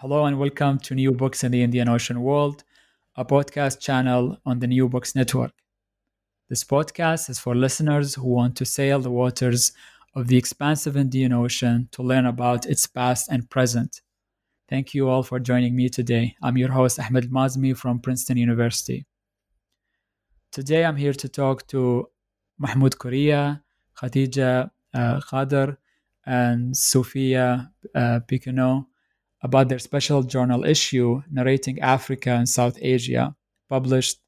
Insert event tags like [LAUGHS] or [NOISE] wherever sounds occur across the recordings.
Hello and welcome to New Books in the Indian Ocean World, a podcast channel on the New Books Network. This podcast is for listeners who want to sail the waters of the expansive Indian Ocean to learn about its past and present. Thank you all for joining me today. I'm your host, Ahmed Mazmi from Princeton University. Today I'm here to talk to Mahmoud Kooria, Khadija uh, Khader, and Sophia uh, about their special journal issue narrating Africa and South Asia, published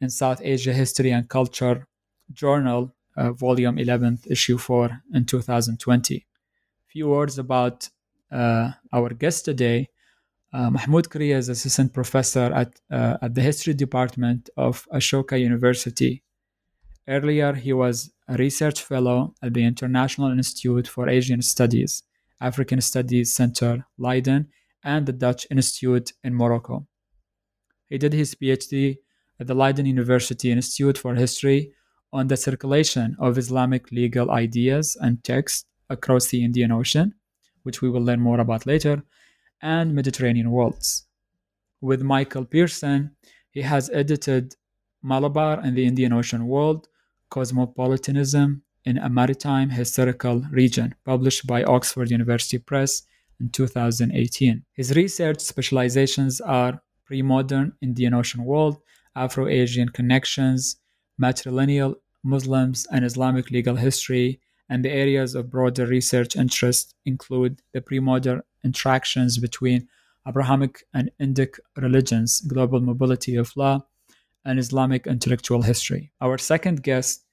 in South Asia History and Culture Journal, uh, Volume 11, Issue 4, in 2020. A few words about uh, our guest today. Uh, Mahmoud Kooria is assistant professor at, uh, at the history department of Ashoka University. Earlier, he was a research fellow at the International Institute for Asian Studies African Studies Center, Leiden, and the Dutch Institute in Morocco. He did his PhD at the Leiden University Institute for History on the circulation of Islamic legal ideas and texts across the Indian Ocean, which we will learn more about later, and Mediterranean worlds. With Michael Pearson, he has edited Malabar and the Indian Ocean World, Cosmopolitanism, in a maritime historical region, published by Oxford University Press in 2018. His research specializations are pre modern Indian Ocean world, Afro Asian connections, matrilineal Muslims, and Islamic legal history. And the areas of broader research interest include the pre modern interactions between Abrahamic and Indic religions, global mobility of law, and Islamic intellectual history. Our second guest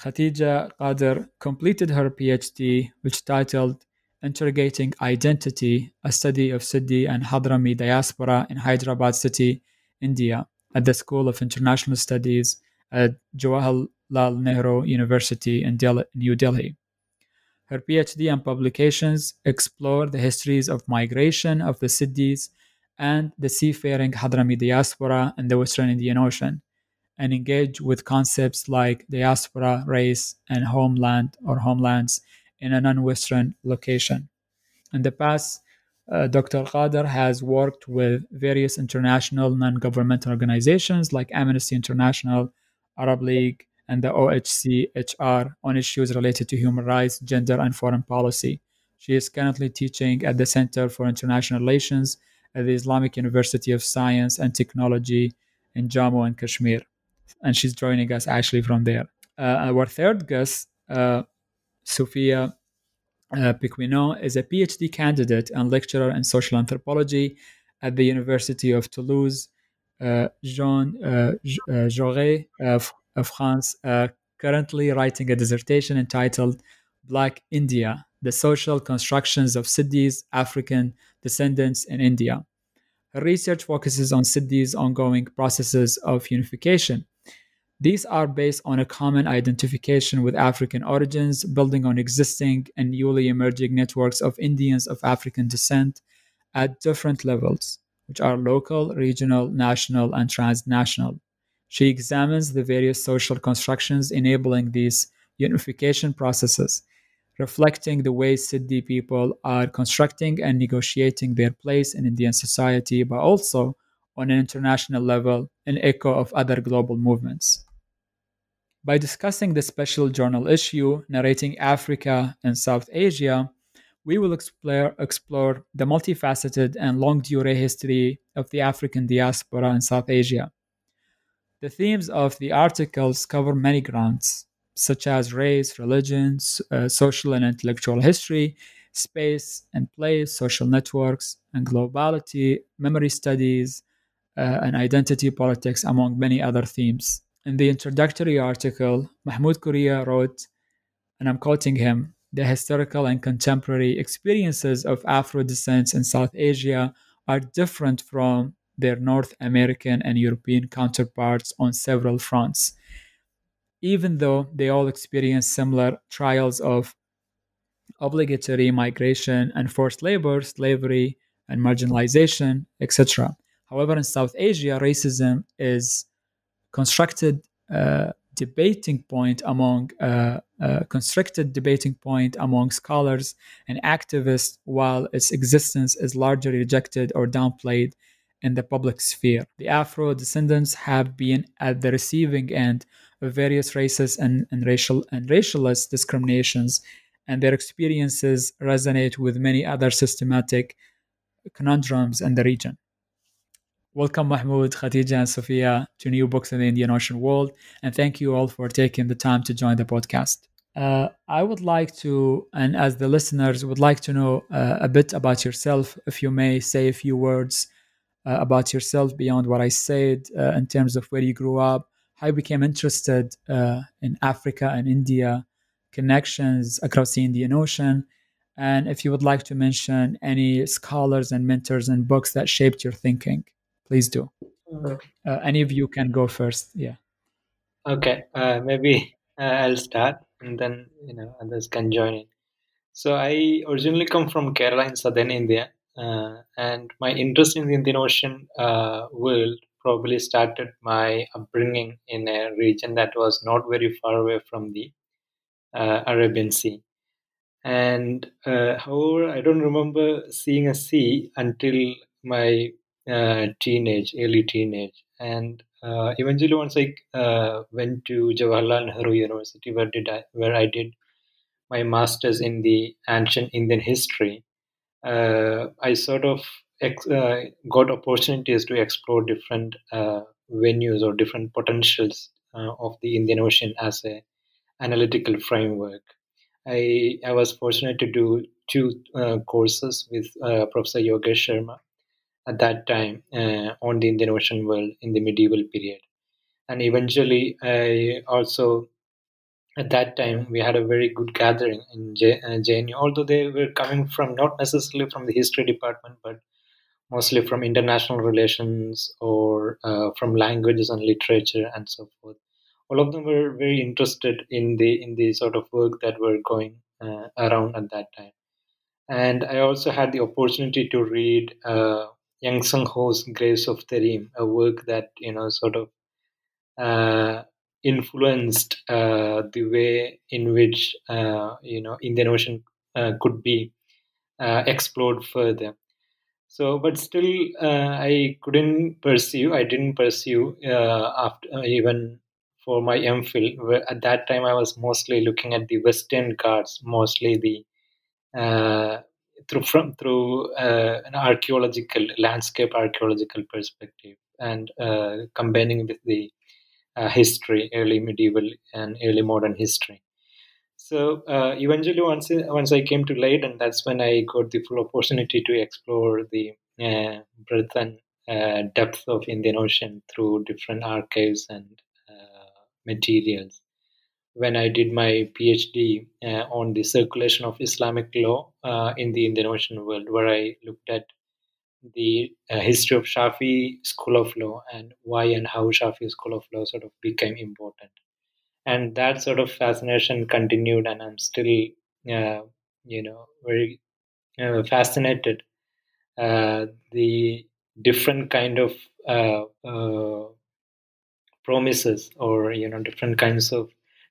Khatija Khader completed her PhD, which titled Interrogating Identity, a study of Siddi and Hadrami diaspora in Hyderabad city, India, at the School of International Studies at Jawaharlal Nehru University in New Delhi. Her PhD and publications explore the histories of migration of the Siddhis and the seafaring Hadrami diaspora in the Western Indian Ocean, and engage with concepts like diaspora, race, and homeland or homelands in a non Western location. In the past, uh, Dr. Khader has worked with various international non governmental organizations like Amnesty International, Arab League, and the OHCHR on issues related to human rights, gender, and foreign policy. She is currently teaching at the Center for International Relations at the Islamic University of Science and Technology in Jammu and Kashmir and she's joining us actually from there. Uh, our third guest, uh, Sophia uh, Piquenot, is a PhD candidate and lecturer in social anthropology at the University of Toulouse. Uh, Jean uh, uh Jaurès of, France, uh, currently writing a dissertation entitled Black India The Social Constructions of Siddhis, African Descendants in India. Her research focuses on Siddhis' ongoing processes of unification these are based on a common identification with African origins, building on existing and newly emerging networks of Indians of African descent at different levels, which are local, regional, national, and transnational. She examines the various social constructions enabling these unification processes, reflecting the way Siddhi people are constructing and negotiating their place in Indian society, but also on an international level, an echo of other global movements. By discussing the special journal issue narrating Africa and South Asia, we will explore, explore the multifaceted and longue durée history of the African diaspora in South Asia. The themes of the articles cover many grounds, such as race, religion, uh, social and intellectual history, space and place, social networks, and globality, memory studies, uh, and identity politics, among many other themes. In the introductory article, Mahmoud Kooria wrote, and I'm quoting him the historical and contemporary experiences of Afro descents in South Asia are different from their North American and European counterparts on several fronts. Even though they all experience similar trials of obligatory migration and forced labor, slavery and marginalization, etc. However, in South Asia, racism is constructed uh, debating point among uh, uh, constricted debating point among scholars and activists, while its existence is largely rejected or downplayed in the public sphere. The Afro descendants have been at the receiving end of various racist and, and racial and racialist discriminations, and their experiences resonate with many other systematic conundrums in the region. Welcome, Mahmoud, Khadija, and Sophia to New Books in the Indian Ocean World, and thank you all for taking the time to join the podcast. Uh, I would like to, and as the listeners would like to know uh, a bit about yourself, if you may say a few words uh, about yourself beyond what I said uh, in terms of where you grew up, how you became interested uh, in Africa and India, connections across the Indian Ocean, and if you would like to mention any scholars and mentors and books that shaped your thinking please do. Uh, any of you can go first. Yeah. Okay. Uh, maybe uh, I'll start, and then you know others can join in. So I originally come from Kerala in southern India, uh, and my interest in the Indian Ocean uh, world probably started my upbringing in a region that was not very far away from the uh, Arabian Sea. And however, I don't remember seeing a sea until my uh, teenage, early teenage, and uh, eventually once I uh, went to Jawaharlal Nehru University, where did I where I did my masters in the ancient Indian history. Uh, I sort of ex- uh, got opportunities to explore different venues or different potentials of the Indian Ocean as a analytical framework. I I was fortunate to do two courses with Professor Yogesh Sharma at that time uh, on the Indian Ocean world in the medieval period. And eventually, I also, at that time, we had a very good gathering in J- uh, JNU, although they were coming from not necessarily from the history department, but mostly from international relations or uh, from languages and literature and so forth. All of them were very interested in the in the sort of work that were going uh, around at that time. And I also had the opportunity to read uh, Engseng Ho's Graves of Tarim, a work that you know sort of uh, influenced uh, the way in which uh, you know Indian Ocean uh, could be uh, explored further. So, but still, uh, I couldn't pursue. I didn't pursue after even for my MPhil. Where at that time, I was mostly looking at the Western Ghats, mostly the through from through uh, an archaeological landscape archaeological perspective and uh, combining with the uh, history early medieval and early modern history. So uh, eventually once once i came to leiden that's when i got the full opportunity to explore the uh, breadth and uh, depth of indian ocean through different archives and materials when I did my PhD uh, on the circulation of Islamic law uh, in the Indian Ocean world, where I looked at the uh, history of Shafi school of law and why and how Shafi school of law sort of became important. And that sort of fascination continued, and I'm still, uh, you know, very uh, fascinated. Uh, the different kind of promises or you know different kinds of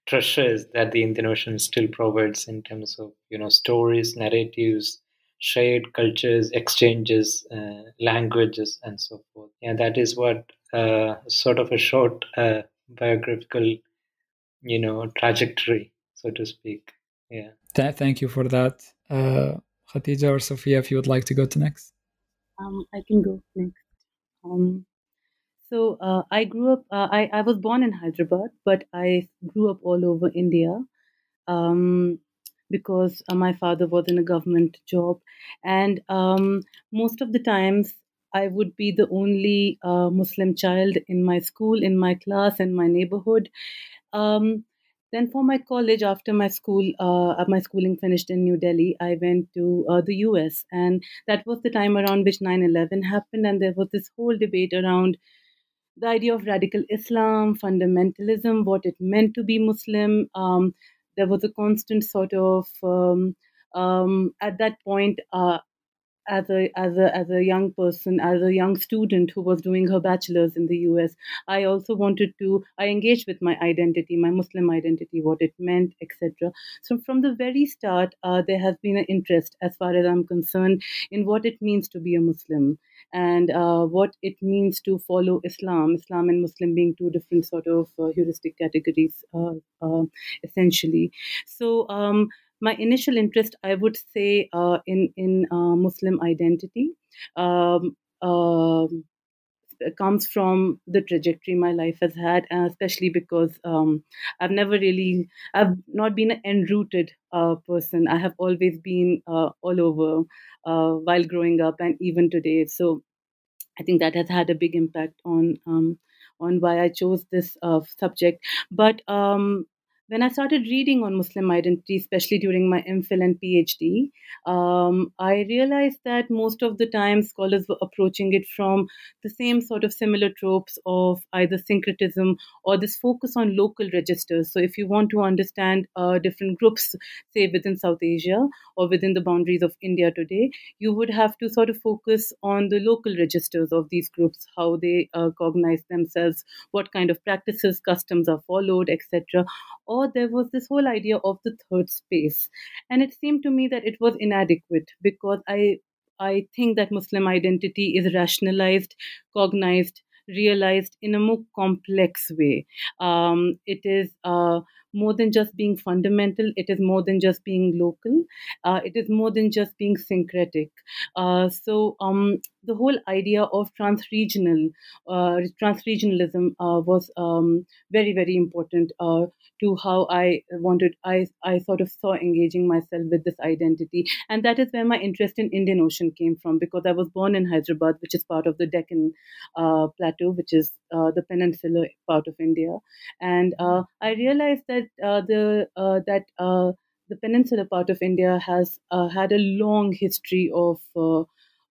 treasures that the Indian Ocean still provides in terms of you know stories, narratives, shared cultures, exchanges, uh, languages, and so forth. Yeah, that is what uh, sort of a short uh, biographical, you know, trajectory, so to speak. Yeah. Th- thank you for that, uh, Khadija or Sophia. If you would like to go to next. Um, I can go next. Um, so uh, I grew up. Uh, I I was born in Hyderabad, but I grew up all over India, um, because uh, my father was in a government job, and um, most of the times I would be the only uh, Muslim child in my school, in my class, in my neighborhood. Um, then for my college, after my school, uh, my schooling finished in New Delhi, I went to uh, the US, and that was the time around which 9/11 happened, and there was this whole debate around the idea of radical Islam, fundamentalism, what it meant to be Muslim. Um, there was a constant sort of um, um, at that point uh, as a as a as a young person, as a young student who was doing her bachelor's in the U.S., I also wanted to. I engaged with my identity, my Muslim identity, what it meant, etc. So from the very start, uh, there has been an interest, as far as I'm concerned, in what it means to be a Muslim and uh, what it means to follow Islam. Islam and Muslim being two different sort of uh, heuristic categories, uh, uh, essentially. So. Um, my initial interest, I would say, uh, in in uh, Muslim identity. Um, um, comes from the trajectory my life has had, and especially because um, I've never really, I've not been an enrooted uh, person. I have always been uh, all over uh, while growing up, and even today. So I think that has had a big impact on um, on why I chose this uh, subject. But um, when I started reading on Muslim identity, especially during my MPhil and PhD, um, I realized that most of the time scholars were approaching it from the same sort of similar tropes of either syncretism or this focus on local registers. So, if you want to understand uh, different groups, say within South Asia or within the boundaries of India today, you would have to sort of focus on the local registers of these groups, how they uh, cognize themselves, what kind of practices, customs are followed, etc there was this whole idea of the third space. And it seemed to me that it was inadequate because I I think that Muslim identity is rationalized, cognized, realized in a more complex way. Um, it is uh, more than just being fundamental, it is more than just being local, uh, it is more than just being syncretic. Uh, so, um, the whole idea of transregional uh, transregionalism uh, was um, very very important uh, to how I wanted I I sort of saw engaging myself with this identity. And that is where my interest in Indian Ocean came from because I was born in Hyderabad which is part of the Deccan uh, plateau which is uh, the peninsular part of India. And uh, I realized that the that the peninsular part of India has had a long history of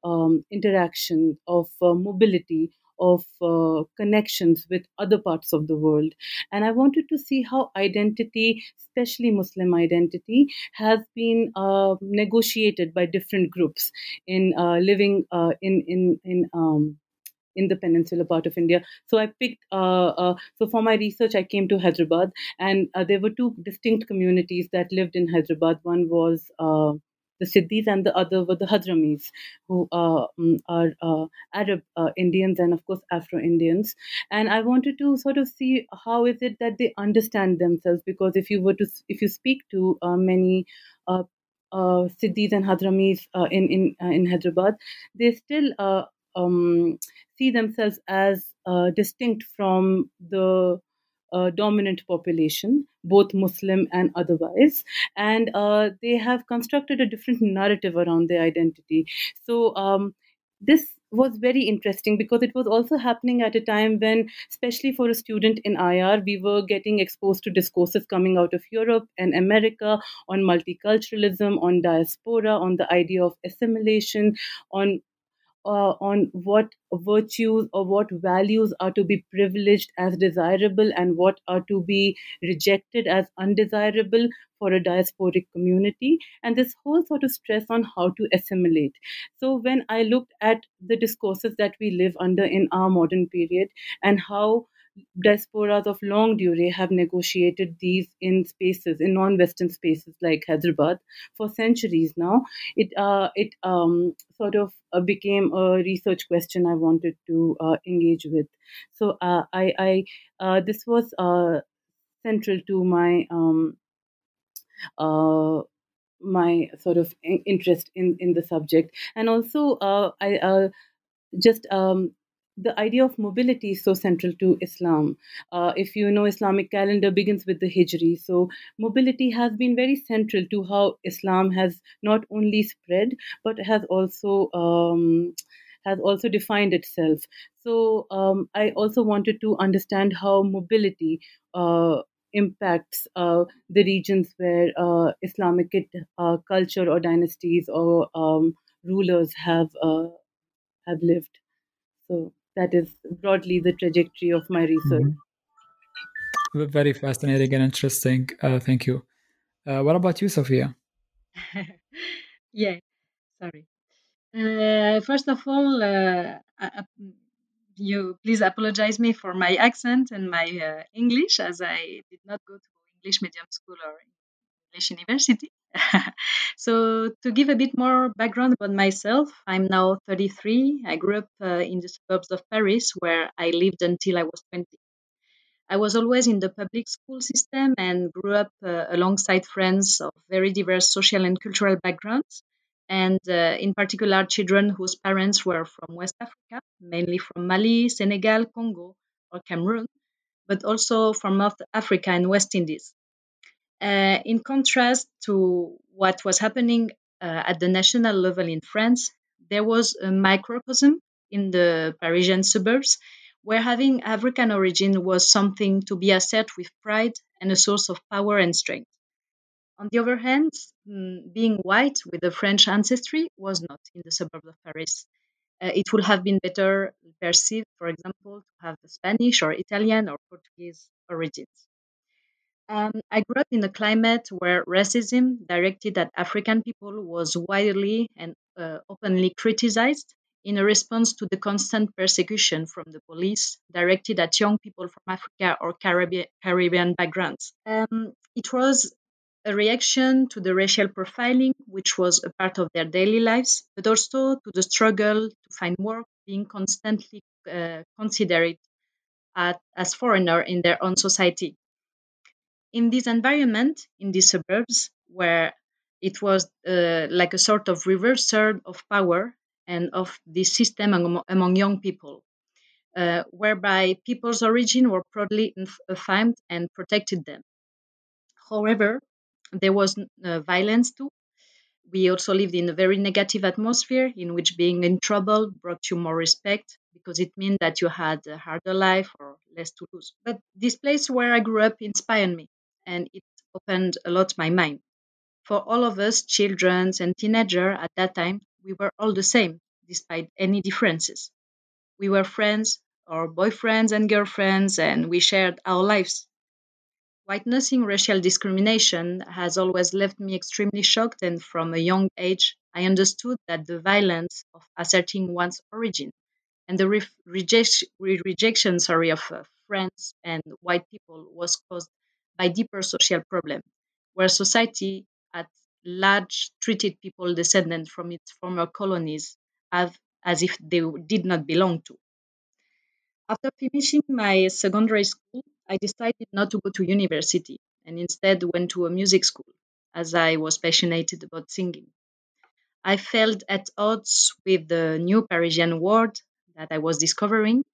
um, interaction, of uh, mobility, of uh, connections with other parts of the world. And I wanted to see how identity, especially Muslim identity, has been uh, negotiated by different groups in uh, living uh, in in in. Um, in the peninsular part of India. So I picked, uh, uh, so for my research, I came to Hyderabad, and there were two distinct communities that lived in Hyderabad. One was the Siddhis, and the other were the Hadramis, who uh, are uh, Arab uh, Indians and, of course, Afro Indians. And I wanted to sort of see how is it that they understand themselves, because if you were to, if you speak to uh, many uh, uh, Siddhis and Hadramis in in in Hyderabad, they still um, see themselves as distinct from the uh, dominant population, both Muslim and otherwise, and uh, they have constructed a different narrative around their identity. So um, this was very interesting because it was also happening at a time when, especially for a student in IR, we were getting exposed to discourses coming out of Europe and America on multiculturalism, on diaspora, on the idea of assimilation, on uh, on what virtues or what values are to be privileged as desirable and what are to be rejected as undesirable for a diasporic community, and this whole sort of stress on how to assimilate. So, when I looked at the discourses that we live under in our modern period and how diasporas of longue durée have negotiated these in spaces, in non-Western spaces like Hyderabad for centuries now. It uh, it um, sort of uh, became a research question I wanted to uh, engage with. So uh, I, I uh, this was uh, central to my um, my sort of interest in in the subject, and also I just um, the idea of mobility is so central to Islam. Uh, if you know, Islamic calendar begins with the Hijri. So, mobility has been very central to how Islam has not only spread, but has also. Um, has also defined itself. So um, I also wanted to understand how mobility uh, impacts uh, the regions where uh, Islamic uh, culture or dynasties or um, rulers have uh, have lived. So that is broadly the trajectory of my research. Mm-hmm. Very fascinating and interesting. Uh, thank you. Uh, what about you, Sophia? [LAUGHS] yeah, sorry. first of all, you please apologize me for my accent and my uh, English, as I did not go to English medium school or University. [LAUGHS] so, to give a bit more background about myself, I'm now 33. I grew up uh, in the suburbs of Paris, where I lived until I was 20. I was always in the public school system and grew up uh, alongside friends of very diverse social and cultural backgrounds and uh, in particular children whose parents were from West Africa, mainly from Mali, Senegal, Congo, or Cameroon, but also from North Africa and West Indies. Uh, in contrast to what was happening uh, at the national level in France, there was a microcosm in the Parisian suburbs where having African origin was something to be asserted with pride and a source of power and strength. On the other hand, mm, being white with a French ancestry was not in the suburbs of Paris. Uh, it would have been better perceived, for example, to have Spanish or Italian or Portuguese origins. Um, I grew up in a climate where racism directed at African people was widely and uh, openly criticized in a response to the constant persecution from the police directed at young people from Africa or Caribbean, Caribbean backgrounds. Um, it was a reaction to the racial profiling, which was a part of their daily lives, but also to the struggle to find work, being constantly uh, considered at, as foreigner in their own society. In this environment, in these suburbs, where it was uh, like a sort of reversal of power and of the system among, among young people, uh, whereby people's origin were proudly affirmed and protected them. However, there was uh, violence too. We also lived in a very negative atmosphere in which being in trouble brought you more respect because it meant that you had a harder life or less to lose. But this place where I grew up inspired me and it opened a lot my mind. For all of us, children and teenagers at that time, we were all the same, despite any differences. We were friends, or boyfriends and girlfriends, and we shared our lives. Witnessing racial discrimination has always left me extremely shocked, and from a young age, I understood that the violence of asserting one's origin and the re- rejection, rejection sorry, of uh, friends and white people was caused by deeper social problems, where society at large treated people descendant from its former colonies as, as if they did not belong to. After finishing my secondary school, I decided not to go to university and instead went to a music school as I was passionate about singing. I felt at odds with the new Parisian world that I was discovering,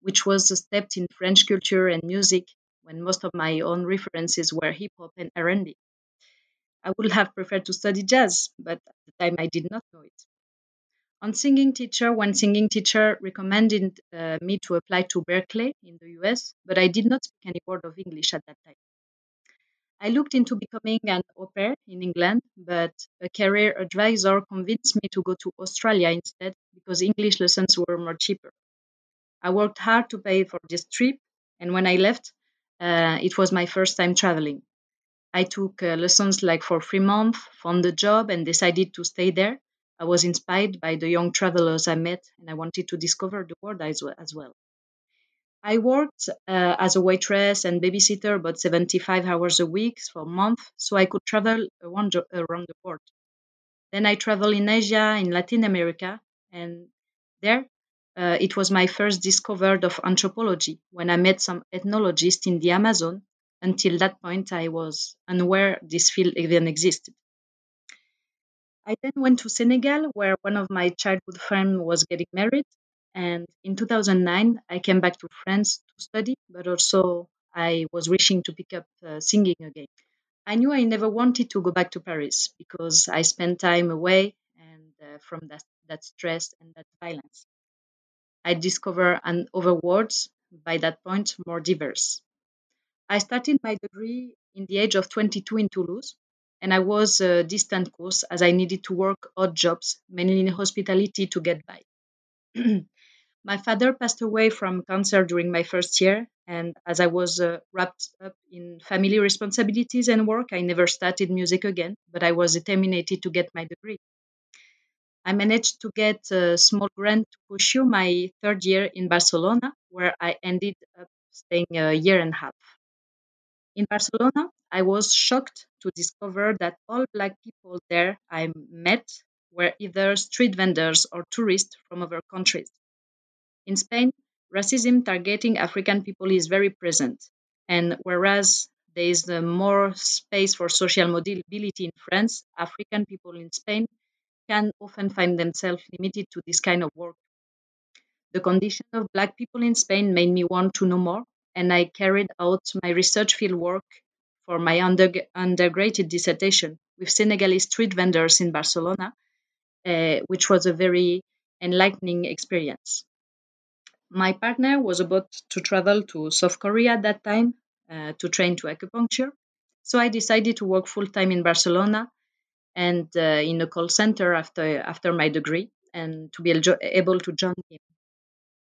which was steeped in French culture and music when most of my own references were hip hop and R&B. I would have preferred to study jazz, but at the time I did not know it. On singing teacher, one singing teacher recommended uh, me to apply to Berklee in the US, but I did not speak any word of English at that time. I looked into becoming an au pair in England, but a career advisor convinced me to go to Australia instead because English lessons were more cheaper. I worked hard to pay for this trip, and when I left, uh, it was my first time traveling. I took uh, lessons like for three months, found a job, and decided to stay there I was inspired by the young travelers I met, and I wanted to discover the world as well. I worked uh, as a waitress and babysitter about 75 hours a week for a month, so I could travel around the world. Then I traveled in Asia, in Latin America, and there uh, it was my first discovery of anthropology when I met some ethnologists in the Amazon. Until that point, I was unaware this field even existed. I then went to Senegal, where one of my childhood friends was getting married. And in 2009, I came back to France to study, but also I was wishing to pick up uh, singing again. I knew I never wanted to go back to Paris because I spent time away and uh, from that, that stress and that violence. I discovered an other by that point more diverse. I started my degree in the age of 22 in Toulouse, and I was a distant course as I needed to work odd jobs, mainly in hospitality, to get by. [CLEARS THROAT] my father passed away from cancer during my first year, and as I was uh, wrapped up in family responsibilities and work, I never started music again, but I was determined to get my degree. I managed to get a small grant to pursue my third year in Barcelona, where I ended up staying a year and a half. In Barcelona, I was shocked to discover that all black people there I met were either street vendors or tourists from other countries. In Spain, racism targeting African people is very present, and whereas there is more space for social mobility in France, African people in Spain can often find themselves limited to this kind of work. The condition of Black people in Spain made me want to know more, and I carried out my research fieldwork for my under, undergraduate dissertation with Senegalese street vendors in Barcelona, uh, which was a very enlightening experience. My partner was about to travel to South Korea at that time uh, to train to acupuncture, so I decided to work full time in Barcelona and uh, in a call center after after my degree, and to be able to join him.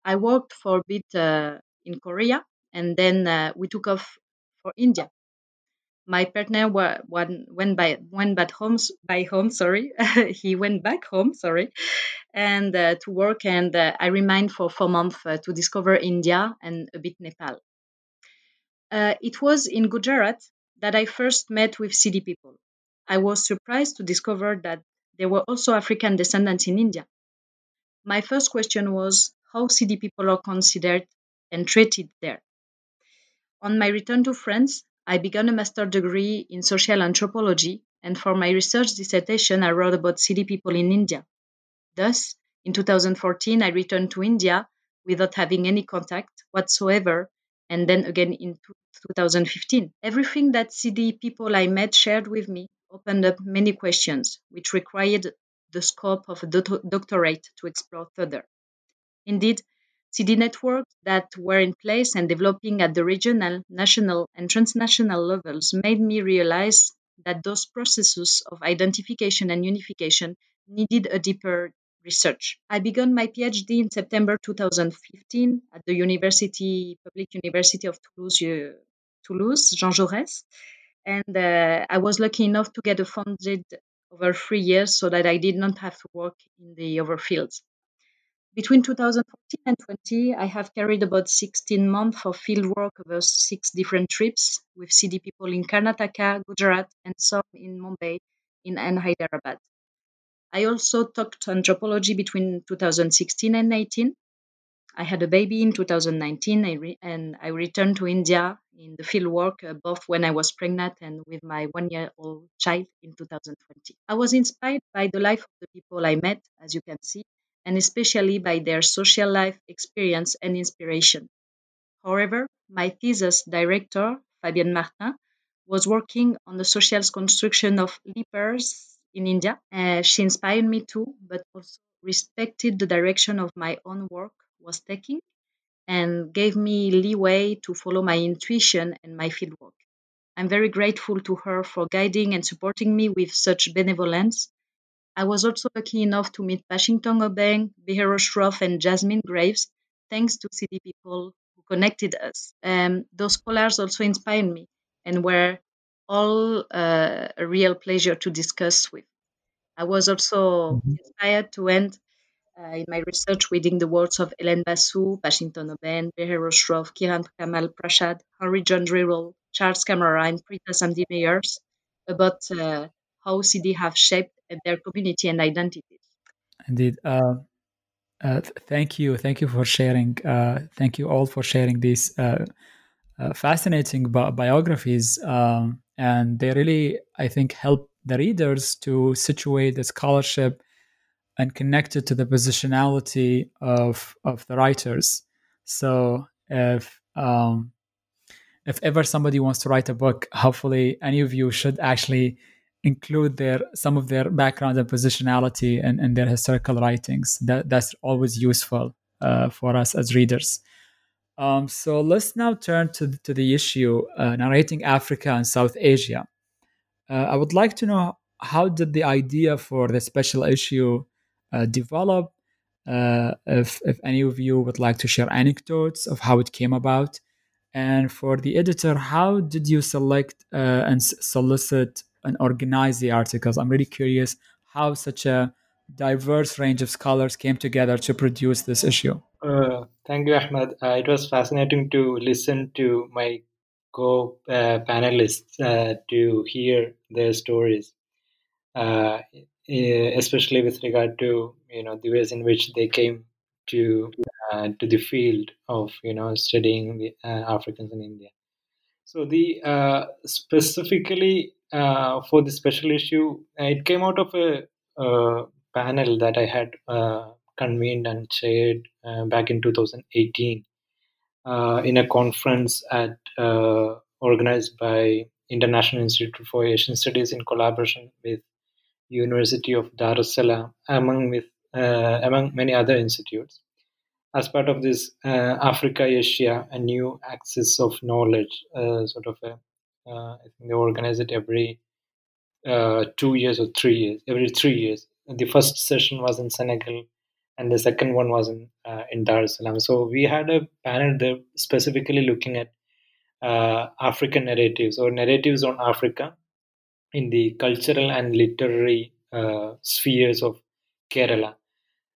I worked for a bit uh, in Korea, and then uh, we took off for India. My partner went by went back home by home. Sorry, [LAUGHS] he went back home. Sorry, and uh, to work, and uh, I remained for four months uh, to discover India and a bit Nepal. it was in Gujarat that I first met with Sidi people. I was surprised to discover that there were also African descendants in India. My first question was how Sidi people are considered and treated there. On my return to France, I began a master degree in social anthropology, and for my research dissertation, I wrote about Sidi people in India. Thus, in 2014, I returned to India without having any contact whatsoever, and then again in 2015. Everything that Sidi people I met shared with me opened up many questions, which required the scope of a doctorate to explore further. Indeed, Sidi networks that were in place and developing at the regional, national, and transnational levels made me realize that those processes of identification and unification needed a deeper research. I began my PhD in September 2015 at the University Public University of Toulouse, Toulouse Jean Jaurès, and uh, I was lucky enough to get a funded over three years so that I did not have to work in the other fields. Between 2014 and 20, I have carried about 16 months of field work over six different trips with Sidi people in Karnataka, Gujarat, and some in Mumbai in and Hyderabad. I also taught anthropology between 2016 and 18 I had a baby in 2019 and I returned to India in the field work uh, both when I was pregnant and with my one year old child in 2020. I was inspired by the life of the people I met, as you can see, and especially by their social life experience and inspiration. However, my thesis director, Fabienne Martin, was working on the social construction of lepers in India. Uh, she inspired me too, but also respected the direction of my own work was taking and gave me leeway to follow my intuition and my fieldwork. I'm very grateful to her for guiding and supporting me with such benevolence. I was also lucky enough to meet Pashington Obeng, Beheroze Shroff, and Jasmine Graves, thanks to Sidi people who connected us. Um, those scholars also inspired me and were all uh, a real pleasure to discuss with. I was also mm-hmm. inspired to end uh, in my research reading the words of Hélène Basu, Pashington Obeng, Beheroze Shroff, Kiran Kamal Prasad, Henry John Drewal, Charles Kamara, and Prita Samdi Meyers about uh, how Sidi have shaped their community and identities. Indeed. Uh, uh, thank you. Thank you for sharing. Uh, thank you all for sharing these fascinating bi- biographies. Um, and they really, I think, help the readers to situate the scholarship and connected to the positionality of of the writers. So if um, if ever somebody wants to write a book, hopefully any of you should actually include their some of their background and positionality in, in their historical writings. That that's always useful uh, for us as readers. Um, so let's now turn to to the issue uh, narrating Africa and South Asia. Uh, I would like to know how did the idea for the special issue develop? Uh, if if any of you would like to share anecdotes of how it came about, and for the editor, how did you select uh, and solicit and organize the articles? I'm really curious how such a diverse range of scholars came together to produce this issue. Uh, thank you, Ahmed. Uh, it was fascinating to listen to my co uh, panelists uh, to hear their stories, uh, especially with regard to you know the ways in which they came to uh, to the field of you know studying the Africans in India. So the specifically for the special issue, it came out of a panel that I had uh, convened and chaired uh, back in 2018 uh, in a conference at organized by International Institute for Asian Studies in collaboration with University of Dar es Salaam, among with among many other institutes. As part of this uh, Africa Asia, a new axis of knowledge, uh, sort of a, uh, I think they organize it every two years or three years, every three years. The first session was in Senegal, and the second one was in uh, in Dar es Salaam. So we had a panel there specifically looking at uh, African narratives or narratives on Africa in the cultural and literary uh, spheres of Kerala.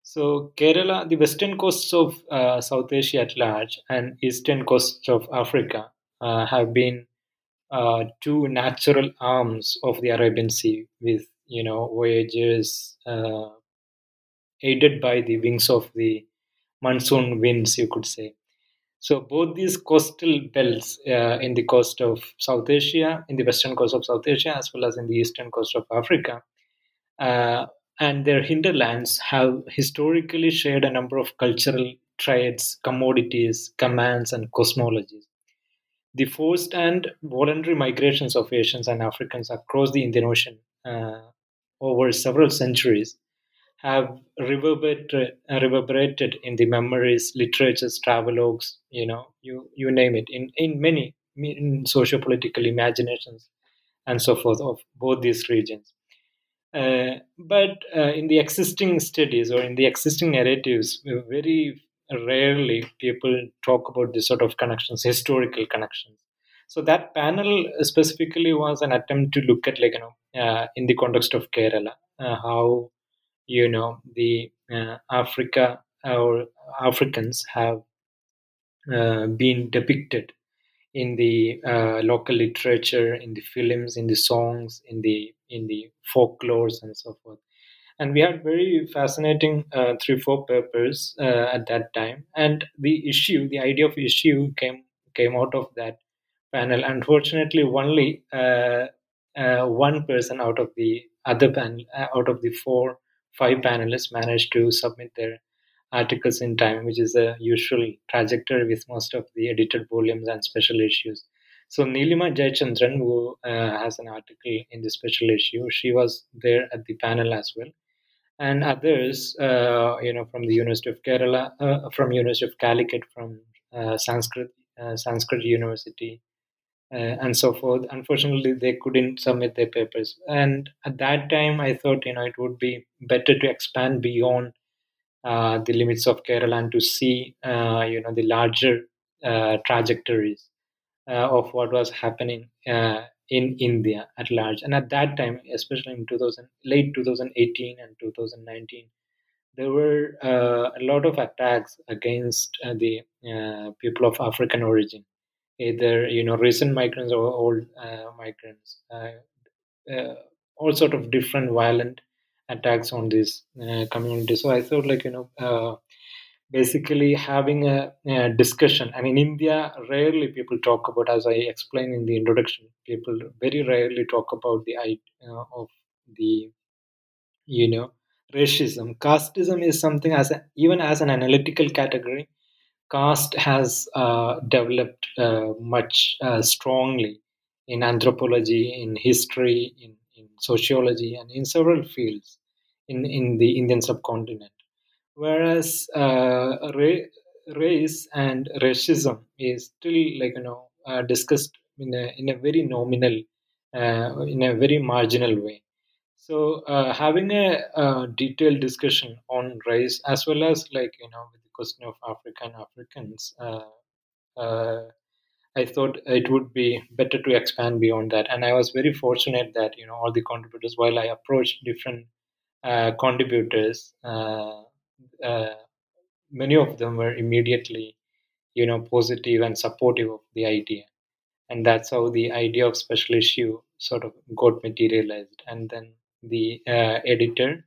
So Kerala, the western coasts of uh, South Asia at large, and eastern coasts of Africa uh, have been uh, two natural arms of the Arabian Sea, with you know voyages uh, aided by the wings of the monsoon winds you could say so both these coastal belts uh, in the coast of south asia in the western coast of south asia as well as in the eastern coast of africa uh, and their hinterlands have historically shared a number of cultural trades commodities commands and cosmologies. The forced and voluntary migrations of Asians and Africans across the Indian Ocean uh, over several centuries have reverberated, reverberated in the memories, literatures, travelogues, you know, you, you name it, in, in many in socio-political imaginations and so forth of both these regions. Uh, but uh, in the existing studies or in the existing narratives, very rarely people talk about this sort of connections, historical connections. So that panel specifically was an attempt to look at, like you know, uh, in the context of Kerala, uh, how you know the uh, Africa or Africans have uh, been depicted in the uh, local literature, in the films, in the songs, in the in the folklores and so forth. And we had very fascinating uh, three four papers at that time. And the issue, the idea of issue, came came out of that panel. Unfortunately, only uh, uh, one person out of the other panel, uh, out of the four, five panelists, managed to submit their articles in time, which is a usual trajectory with most of the edited volumes and special issues. So Nilima Jayachandran, who uh, has an article in the special issue, she was there at the panel as well, and others, uh, you know, from the University of Kerala, uh, from University of Calicut, from Sanskrit Sanskrit University, uh, and so forth. Unfortunately, they couldn't submit their papers. And at that time, I thought, you know, it would be better to expand beyond uh, the limits of Kerala and to see, uh, you know, the larger uh, trajectories uh, of what was happening uh, in India at large. And at that time, especially in 2000, late 2018 and 2019, there were a lot of attacks against the people of African origin either you know recent migrants or old uh, migrants uh, uh, all sort of different violent attacks on this community so i thought like you know basically having a, a, discussion. And in india rarely people talk about as i explained in the introduction people very rarely talk about the idea of the you know racism. Casteism is something as a, even as an analytical category caste has uh, developed uh, much uh, strongly in anthropology, in history, in, in sociology, and in several fields in, in the Indian subcontinent. Whereas uh, ra- race and racism is still like you know uh, discussed in a in a very nominal, in a very marginal way. So uh, having a, detailed discussion on race as well as like you know the question of African Africans, uh, uh, I thought it would be better to expand beyond that. And I was very fortunate that you know all the contributors, while I approached different uh, contributors, uh, many of them were immediately you know positive and supportive of the idea and that's how the idea of special issue sort of got materialized and then the uh, editor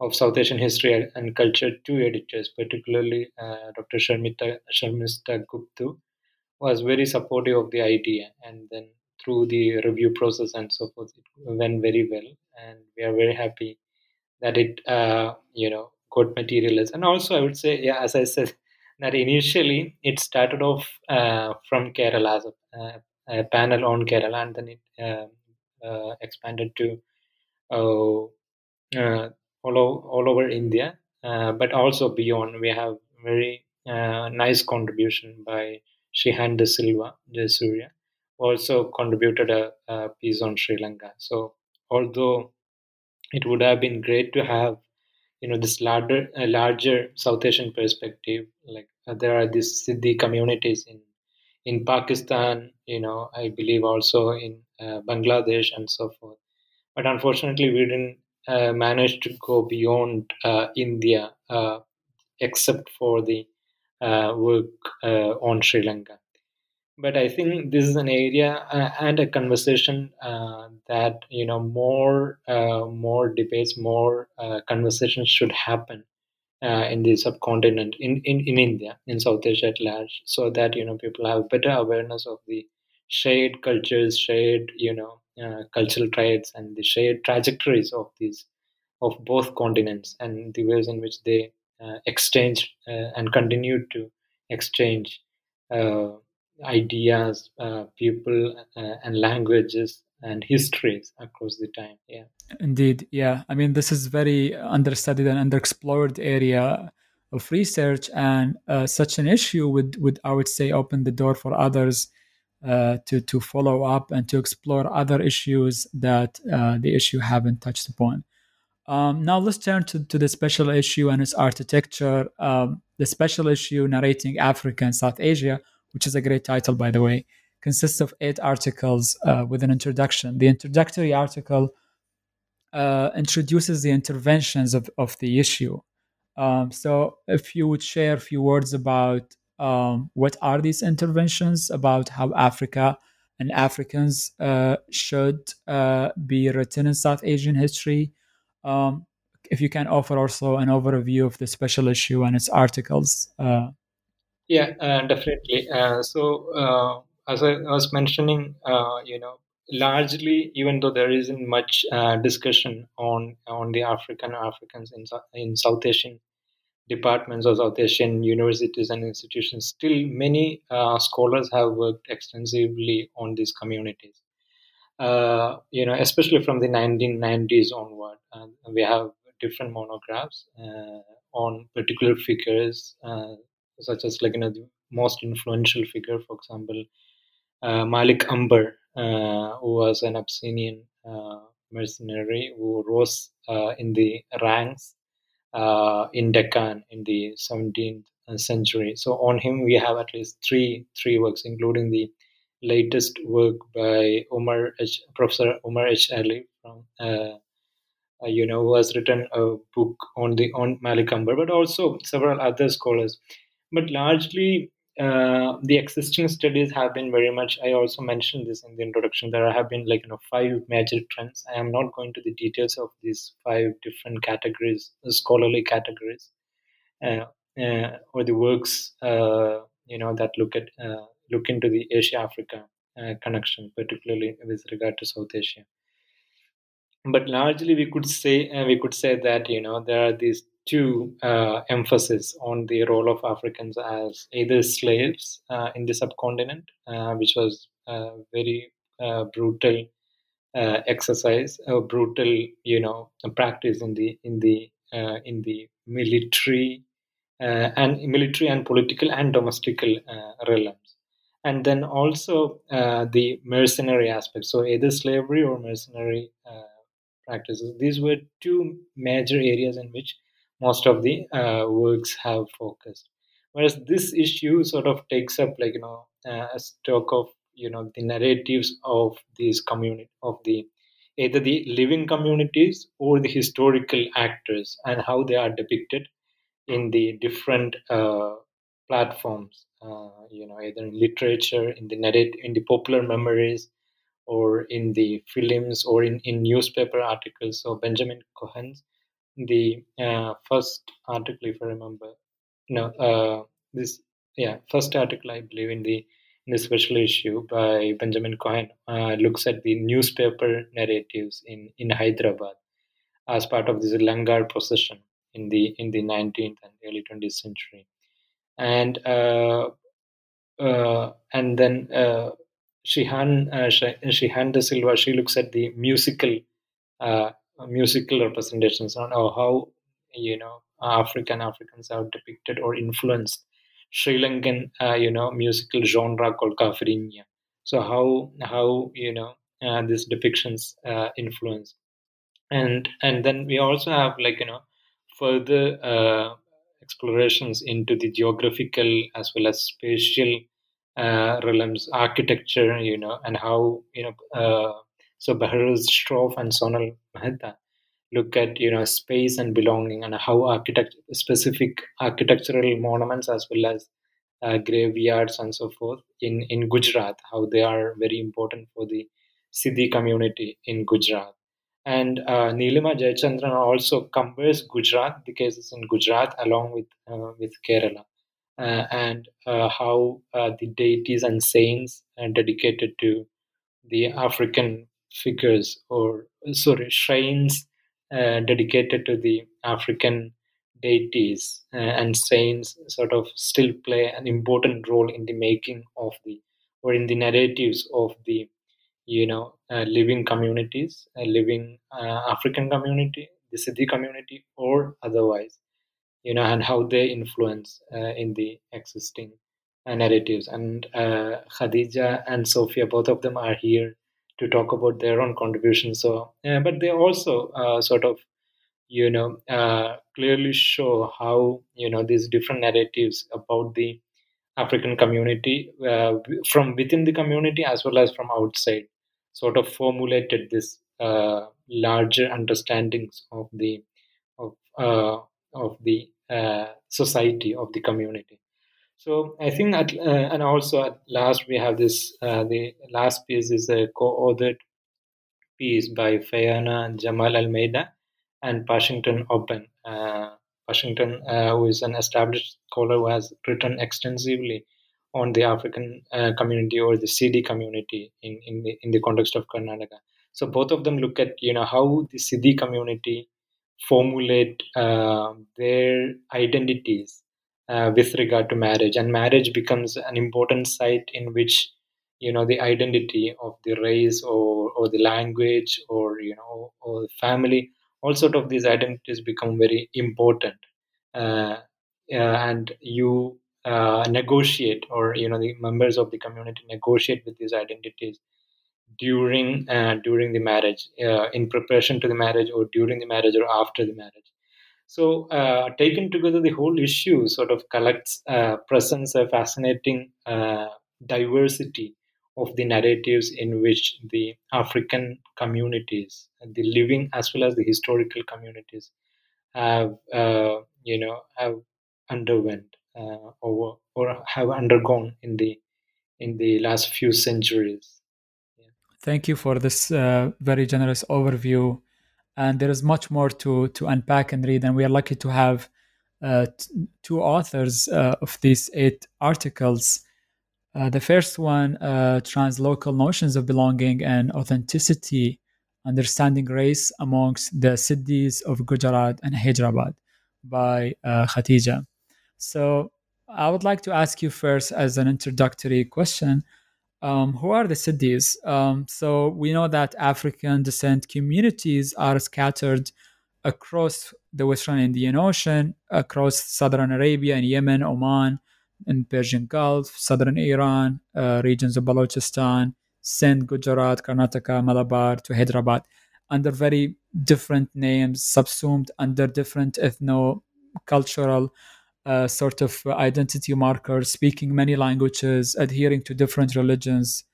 of South Asian History and Culture, two editors, particularly uh, Dr. Sharmita, Sharmistha Gooptu, was very supportive of the idea. And then through the review process and so forth, it went very well. And we are very happy that it, uh, you know, got materialized. And also, I would say, yeah, as I said, [LAUGHS] that initially it started off uh, from Kerala as a, a, panel on Kerala, and then it uh, uh, expanded to uh, uh, all, all over India, uh, but also beyond. We have very nice contribution by Shihan De Silva, Surya, also contributed a, a piece on Sri Lanka. So although it would have been great to have you know this larger uh, larger south asian perspective like uh, there are these Siddi communities in in pakistan you know i believe also in uh, bangladesh and so forth but unfortunately we didn't uh, manage to go beyond uh, india uh, except for the work on sri lanka. But I think this is an area uh, and a conversation uh, that you know more uh, more debates, more uh, conversations should happen uh, in the subcontinent, in, in in India, in South Asia at large, so that you know people have better awareness of the shared cultures, shared you know uh, cultural traits, and the shared trajectories of these of both continents, and the ways in which they exchange and continue to exchange ideas, uh, people, uh, and languages and histories across the time. Yeah. Indeed. Yeah. I mean, this is very understudied and underexplored area of research, and uh, such an issue would would I would say open the door for others. Uh, to to follow up and to explore other issues that uh, the issue haven't touched upon. Um, now let's turn to, to the special issue and its architecture. Um, the special issue narrating Africa and South Asia which is a great title, by the way, consists of eight articles uh, with an introduction. The introductory article uh, introduces the interventions of, of the issue. Um, so, if you would share a few words about um, what are these interventions, about how Africa and Africans uh, should uh, be written in South Asian history. Um, if you can offer also an overview of the special issue and its articles, uh, yeah, uh, definitely. Uh, so, uh, as I was mentioning, you know, largely, even though there isn't much discussion on on the African Africans in in South Asian departments of South Asian universities and institutions, still many uh, scholars have worked extensively on these communities. you know, especially from the 1990s onward, we have different monographs on particular figures such as like you know the most influential figure, for example, uh, Malik Ambar, uh, who was an Abyssinian uh, mercenary who rose uh, in the ranks uh, in Deccan in the 17th century. So on him we have at least three three works, including the latest work by Omar H, Professor Omar H. Ali from uh, you know who has written a book on the on Malik Ambar, but also several other scholars but largely uh, the existing studies have been very much i also mentioned this in the introduction there have been like you know five major trends. I am not going to the details of these five different categories scholarly categories uh, uh, or the works uh, you know that look at uh, look into the asia africa connection particularly with regard to south asia. But largely we could say we could say that you know there are these to uh, emphasis on the role of Africans as either slaves uh, in the subcontinent, uh, which was a very uh, brutal uh, exercise, a brutal, you know, practice in the in the uh, in the military and military and political and domestical realms. And then also the mercenary aspect. So either slavery or mercenary practices. These were two major areas in which most of the uh, works have focused. Whereas this issue sort of takes up like you know uh, a stock of you know the narratives of these community of the either the living communities or the historical actors and how they are depicted in the different uh, platforms uh, you know either in literature in the narrate in the popular memories or in the films or in, in newspaper articles so benjamin cohen's the uh, first article if i remember. No uh, this yeah first article i believe in the in the special issue by benjamin cohen uh, looks at the newspaper narratives in in hyderabad as part of this langar procession in the in the 19th and early 20th century. And uh, uh, and then uh, Shihan uh, Shihan de Silva she looks at the musical musical representations on how you know African Africans are depicted or influenced Sri Lankan uh, you know musical genre called Kaffirinha. So how how you know uh, these depictions uh, influence and and then we also have like you know further uh, explorations into the geographical as well as spatial uh, realms, architecture, you know, and how you know. Uh, so Beheroze Shroff and Sonal Mehta look at you know space and belonging and how architect specific architectural monuments as well as uh, graveyards and so forth in in Gujarat, how they are very important for the Siddi community in Gujarat. And uh, Nilima Jayachandran also compares Gujarat, the cases in Gujarat, along with uh, with Kerala, uh, and uh, how uh, the deities and saints are dedicated to the African figures, or sorry, shrines uh, dedicated to the African deities and saints, sort of still play an important role in the making of the or in the narratives of the you know, uh, living communities, uh, living uh, African community, the Siddi community, or otherwise, you know, and how they influence uh, in the existing uh, narratives. And uh, Khadija and Sophia, both of them are here to talk about their own contributions. So, yeah, but they also sort of, you know, clearly show how you know these different narratives about the African community from within the community as well as from outside sort of formulated this uh, larger understandings of the of uh, of the uh, society of the community. So I think, at, uh, and also at last we have this. Uh, the last piece is a co-authored piece by Fayana Jamal Almeida and Pashington Obeng. Uh, Pashington, who is an established scholar who has written extensively on the African uh, community or the Siddi community in, in, the, in the context of Karnataka. So both of them look at you know how the Siddi community formulate uh, their identities uh, with regard to marriage, and marriage becomes an important site in which you know the identity of the race or or the language or you know or family, all sort of these identities become very important, uh, and you uh, negotiate or you know the members of the community negotiate with these identities during uh, during the marriage uh, in preparation to the marriage or during the marriage or after the marriage so uh, taken together the whole issue sort of collects uh, presents a fascinating uh, diversity of the narratives in which the african communities the living as well as the historical communities have you know have underwent uh, or or have undergone in the in the last few centuries. Yeah. Thank you for this uh, very generous overview, and there is much more to to unpack and read. And we are lucky to have uh, t- two authors uh, of these eight articles. Uh, the first one, uh, translocal notions of belonging and authenticity, understanding race amongst the Siddis of Gujarat and Hyderabad, by Khatija. So I would like to ask you first, as an introductory question, um, who are the Siddis? Um, so we know that African descent communities are scattered across the Western Indian Ocean, across southern Arabia and Yemen, Oman, and Persian Gulf, southern Iran, uh, regions of Balochistan, Sindh, Gujarat, Karnataka, Malabar to Hyderabad, under very different names, subsumed under different ethno cultural uh, sort of identity markers, speaking many languages, adhering to different religions.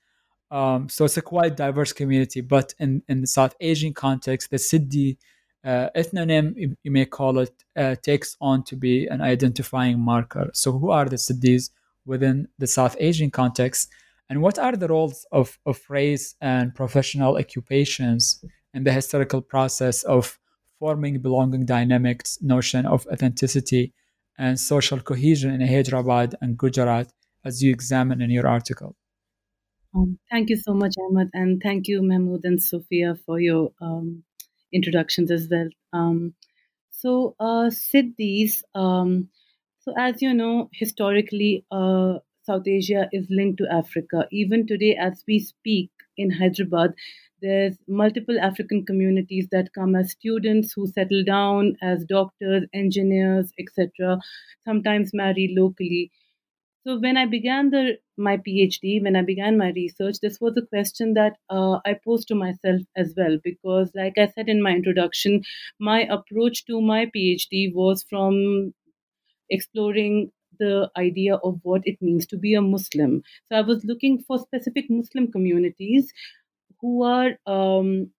Um, so it's a quite diverse community. But in, in the South Asian context, the Siddi uh, ethnonym, you may call it, uh, takes on to be an identifying marker. So, who are the Siddis within the South Asian context? And what are the roles of, of race and professional occupations in the historical process of forming belonging dynamics, notion of authenticity, and social cohesion in Hyderabad and Gujarat, as you examine in your article? Um, thank you so much, Ahmed, and thank you, Mahmood and Sophia, for your um, introductions as well. Um, so, uh, Siddhis, um, so as you know, historically, uh, South Asia is linked to Africa. Even today, as we speak in Hyderabad, there's multiple African communities that come as students who settle down as doctors, engineers, etc. Sometimes marry locally. So when I began the my PhD, when I began my research, this was a question that uh, I posed to myself as well because, like I said in my introduction, my approach to my PhD was from exploring the idea of what it means to be a Muslim. So I was looking for specific Muslim communities who are um,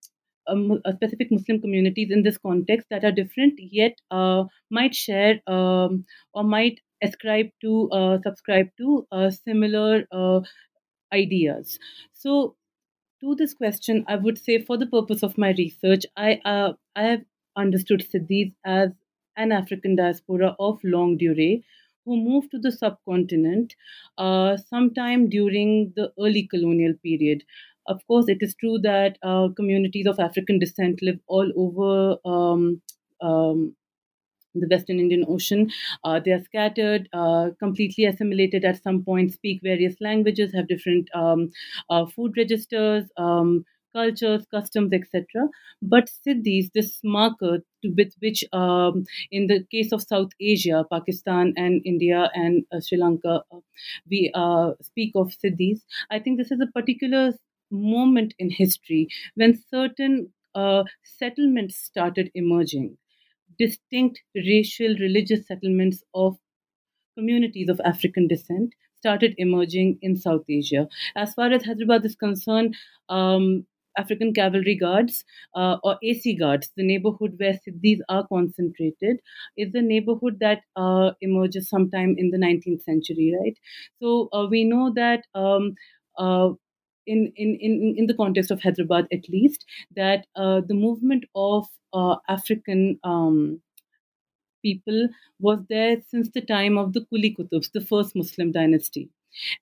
um, specific Muslim communities in this context that are different yet uh, might share um, or might ascribe to, uh, subscribe to uh, similar uh, ideas. So, to this question, I would say, for the purpose of my research, I uh, I have understood Siddhis as an African diaspora of longue durée who moved to the subcontinent uh, sometime during the early colonial period. Of course, it is true that uh, communities of African descent live all over um, um, the Western Indian Ocean. Uh, they are scattered, uh, completely assimilated at some point, speak various languages, have different um, uh, food registers, um, cultures, customs, etc. But Siddhis, this marker to, with which, um, in the case of South Asia, Pakistan and India and uh, Sri Lanka, uh, we uh, speak of Siddhis. I think this is a particular moment in history when certain settlements started emerging distinct racial religious settlements of communities of African descent started emerging in South Asia. As far as Hyderabad is concerned, um, African Cavalry Guards uh, or AC Guards, the neighborhood where Siddhis are concentrated, is a neighborhood that uh, emerges sometime in the 19th century, right? So uh, we know that um, uh, in, in, in, in the context of Hyderabad at least, that uh, the movement of uh, African um, people was there since the time of the Kuli Qutubs, the first Muslim dynasty.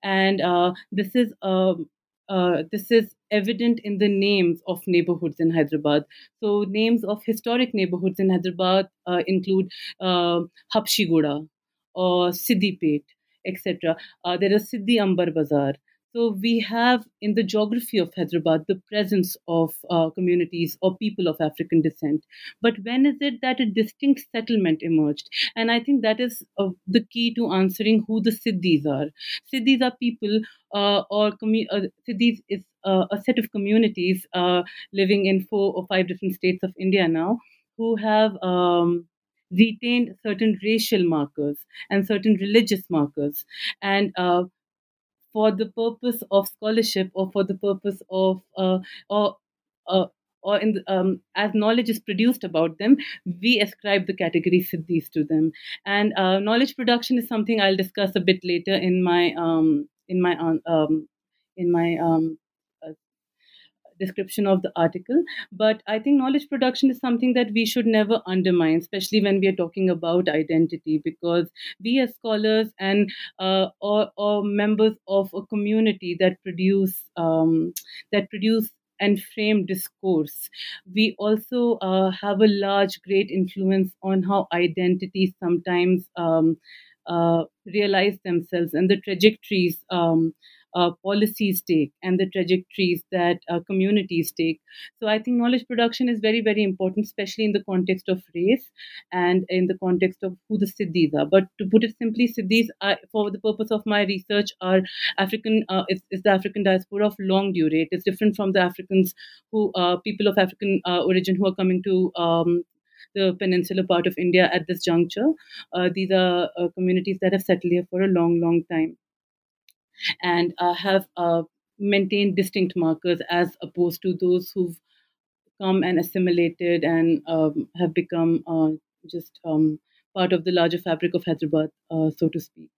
And uh, this is um, uh, this is evident in the names of neighborhoods in Hyderabad. So, names of historic neighborhoods in Hyderabad uh, include uh, Habshiguda or Siddipet, etc. Uh, there is Siddhi Ambar Bazar. So we have in the geography of Hyderabad the presence of uh, communities or people of African descent. But when is it that a distinct settlement emerged? And I think that is uh, the key to answering who the Siddhis are. Siddhis are people uh, or commu- uh, Siddhis is uh, a set of communities uh, living in four or five different states of India now who have um, retained certain racial markers and certain religious markers. And for the purpose of scholarship or for the purpose of uh, or uh, or in the, um, as knowledge is produced about them, we ascribe the category siddhis to them. And uh, knowledge production is something I'll discuss a bit later in my um, in my um, in my um, description of the article. But I think knowledge production is something that we should never undermine, especially when we are talking about identity, because we as scholars and uh, or, or members of a community that produce um, that produce and frame discourse. We also uh, have a large, great influence on how identities sometimes um, uh, realize themselves and the trajectories um, uh, policies take and the trajectories that uh, communities take. So I think knowledge production is very, very important, especially in the context of race and in the context of who the Siddhis are. But to put it simply, Siddhis, are, for the purpose of my research, are African, uh, is, is the African diaspora of longue durée. It is different from the Africans who, uh, people of African uh, origin who are coming to um, the peninsular part of India at this juncture. Uh, these are uh, communities that have settled here for a long, long time and uh, have uh, maintained distinct markers as opposed to those who've come and assimilated and um, have become uh, just um, part of the larger fabric of Hyderabad, uh, so to speak.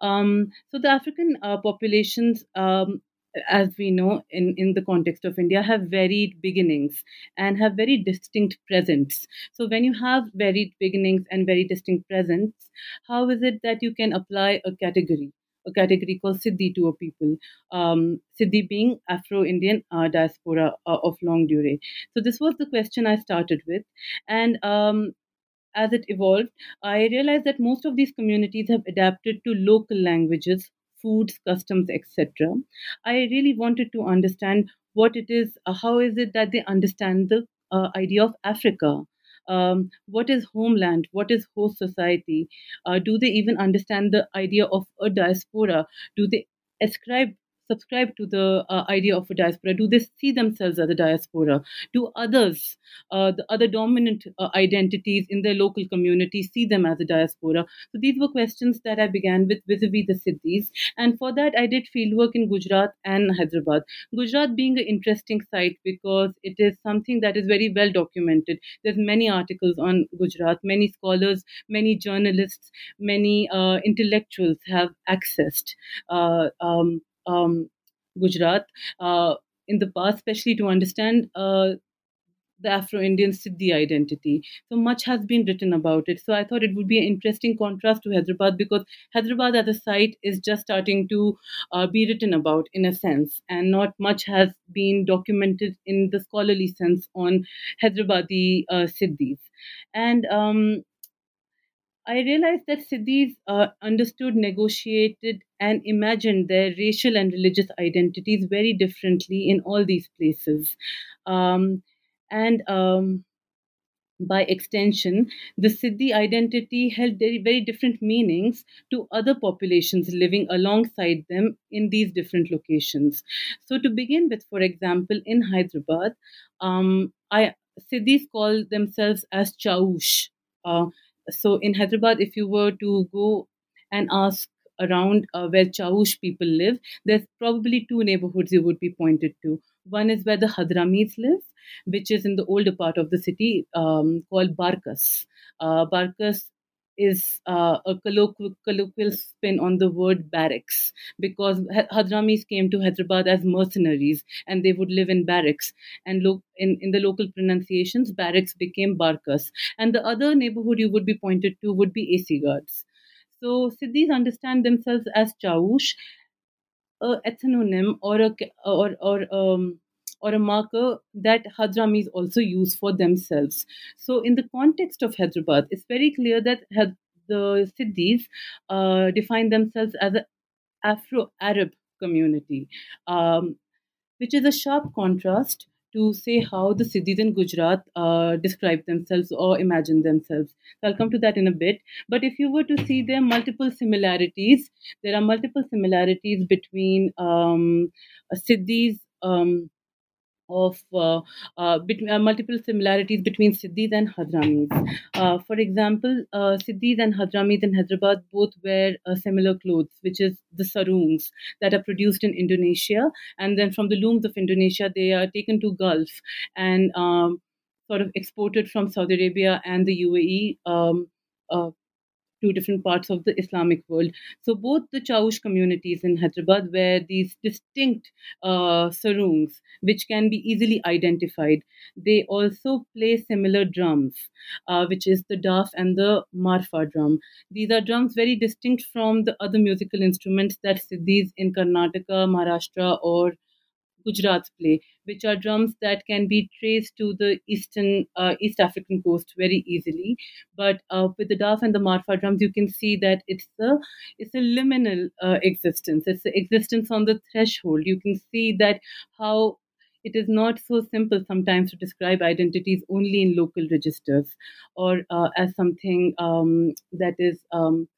Um, so the African populations um, as we know in, in the context of India, have varied beginnings and have very distinct presents. So, when you have varied beginnings and very distinct presents, how is it that you can apply a category? A category called Siddhi to a people, um, Siddhi being Afro Indian uh, diaspora uh, of longue durée. So, this was the question I started with. And um, as it evolved, I realized that most of these communities have adapted to local languages foods, customs, etc. I really wanted to understand what it is, uh, how is it that they understand the uh, idea of Africa? Um, what is homeland? What is host society? Uh, do they even understand the idea of a diaspora? Do they ascribe subscribe to the uh, idea of a diaspora? Do they see themselves as a diaspora? Do others, uh, the other dominant uh, identities in their local community, see them as a diaspora? So these were questions that I began with vis-a-vis the Siddhis, and for that I did fieldwork in Gujarat and Hyderabad. Gujarat being an interesting site because it is something that is very well documented. There's many articles on Gujarat, many scholars, many journalists, many uh, intellectuals have accessed. Uh, um, um, Gujarat uh, in the past, especially to understand uh, the Afro Indian Siddhi identity. So much has been written about it. So I thought it would be an interesting contrast to Hyderabad because Hyderabad as a site is just starting to uh, be written about in a sense, and not much has been documented in the scholarly sense on Hyderabadi uh, Siddhis. And um, I realized that Siddhis uh, understood, negotiated, and imagined their racial and religious identities very differently in all these places. Um, and um, by extension, the Siddhi identity held very, different meanings to other populations living alongside them in these different locations. So, to begin with, for example, in Hyderabad, um, I, Siddhis call themselves as Chaush. Uh, so in Hyderabad, if you were to go and ask around uh, where Chaush people live, there's probably two neighborhoods you would be pointed to. One is where the Hadramis live, which is in the older part of the city um, called Barkas. Uh, Barkas is uh, a colloquial, colloquial spin on the word barracks because Hadramis came to Hyderabad as mercenaries and they would live in barracks. And lo- in, in the local pronunciations, barracks became barkas. And the other neighborhood you would be pointed to would be AC guards. So Siddhis understand themselves as Chaush, a ethnonym or a or or um, or a marker that Hadramis also use for themselves. So, in the context of Hyderabad, it's very clear that the Siddhis uh, define themselves as an Afro Arab community, um, which is a sharp contrast to say how the Siddhis in Gujarat uh, describe themselves or imagine themselves. So I'll come to that in a bit. But if you were to see there multiple similarities, there are multiple similarities between um, Siddhis. Um, of uh, uh, uh, multiple similarities between Siddhis and Hadramis. Uh, for example, uh, Siddhis and Hadramis in Hyderabad both wear uh, similar clothes, which is the saroons that are produced in Indonesia, and then from the looms of Indonesia, they are taken to Gulf and um, sort of exported from Saudi Arabia and the UAE. Um, two different parts of the Islamic world. So both the Chaush communities in Hyderabad wear these distinct uh, saroons, which can be easily identified. They also play similar drums, uh, which is the daf and the marfa drum. These are drums very distinct from the other musical instruments that Siddhis in Karnataka, Maharashtra, or Gujarat play, which are drums that can be traced to the eastern uh, East African coast very easily. But uh, with the Daf and the Marfa drums, you can see that it's a it's a liminal uh, existence. It's the existence on the threshold. You can see that how it is not so simple sometimes to describe identities only in local registers or uh, as something um, that is um,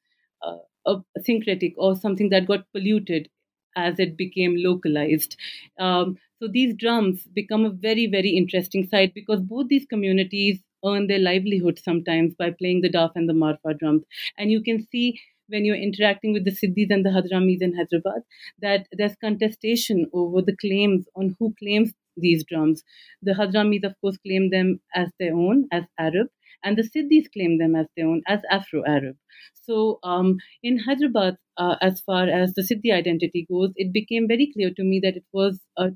uh, syncretic or something that got polluted as it became localized. Um, so these drums become a very, very interesting site because both these communities earn their livelihood sometimes by playing the Daf and the Marfa drums. And you can see when you're interacting with the Siddhis and the Hadramis in Hyderabad that there's contestation over the claims on who claims these drums. The Hadramis, of course, claim them as their own, as Arab, and the Siddhis claim them as their own, as Afro Arab. So um, in Hyderabad, uh, as far as the Siddhi identity goes, it became very clear to me that it was a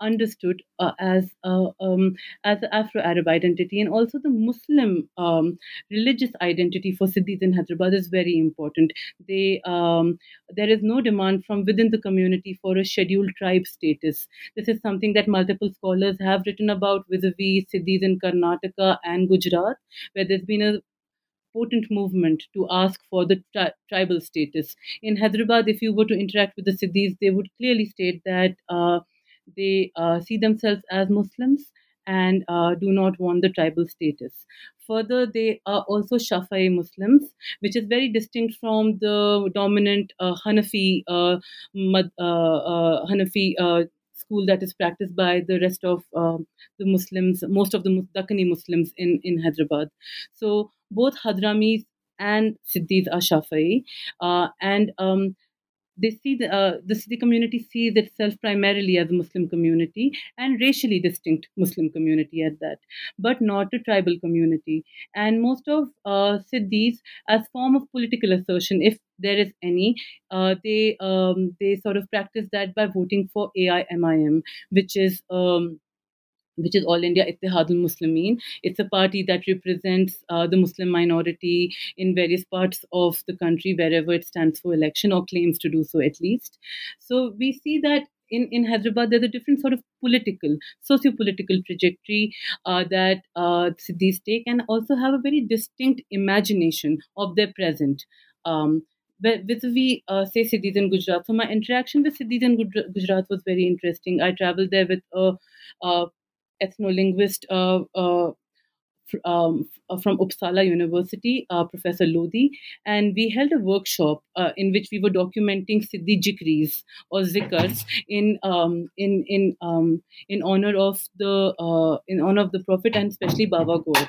understood uh, as uh, um, as the Afro-Arab identity, and also the Muslim um, religious identity for Siddhis in Hyderabad is very important. They um, there is no demand from within the community for a scheduled tribe status. This is something that multiple scholars have written about vis-a-vis Siddhis in Karnataka and Gujarat, where there's been a potent movement to ask for the tri- tribal status. In Hyderabad, if you were to interact with the Siddhis, they would clearly state that. Uh, they uh, see themselves as Muslims and uh, do not want the tribal status. Further, they are also Shafi'i Muslims, which is very distinct from the dominant uh, Hanafi uh, uh, uh, Hanafi school that is practiced by the rest of the Muslims, most of the Dakkani Muslims in, in Hyderabad. So both Hadramis and Siddhis are Shafi'i, and um, they see the, uh, the Siddhi community sees itself primarily as a Muslim community and racially distinct Muslim community at that, but not a tribal community. And most of uh, Siddhis, as form of political assertion, if there is any, uh, they um, they sort of practice that by voting for AIMIM, which is um, which is All India Ittihadul Muslimin. It's a party that represents uh, the Muslim minority in various parts of the country, wherever it stands for election or claims to do so at least. So we see that in, in Hyderabad, there's a different sort of political, socio-political trajectory uh, that uh, Siddhis take and also have a very distinct imagination of their present. Um, vis-a-vis, uh, say, Siddhis in Gujarat. So my interaction with Siddhis in Gujarat was very interesting. I traveled there with a, a ethnolinguist uh, uh, um, from Uppsala University, uh, Professor Lodhi, and we held a workshop uh, in which we were documenting Siddhi Jikris or Zikrs in um, in in um, in honor of the uh, in honor of the Prophet and especially Baba Gaur.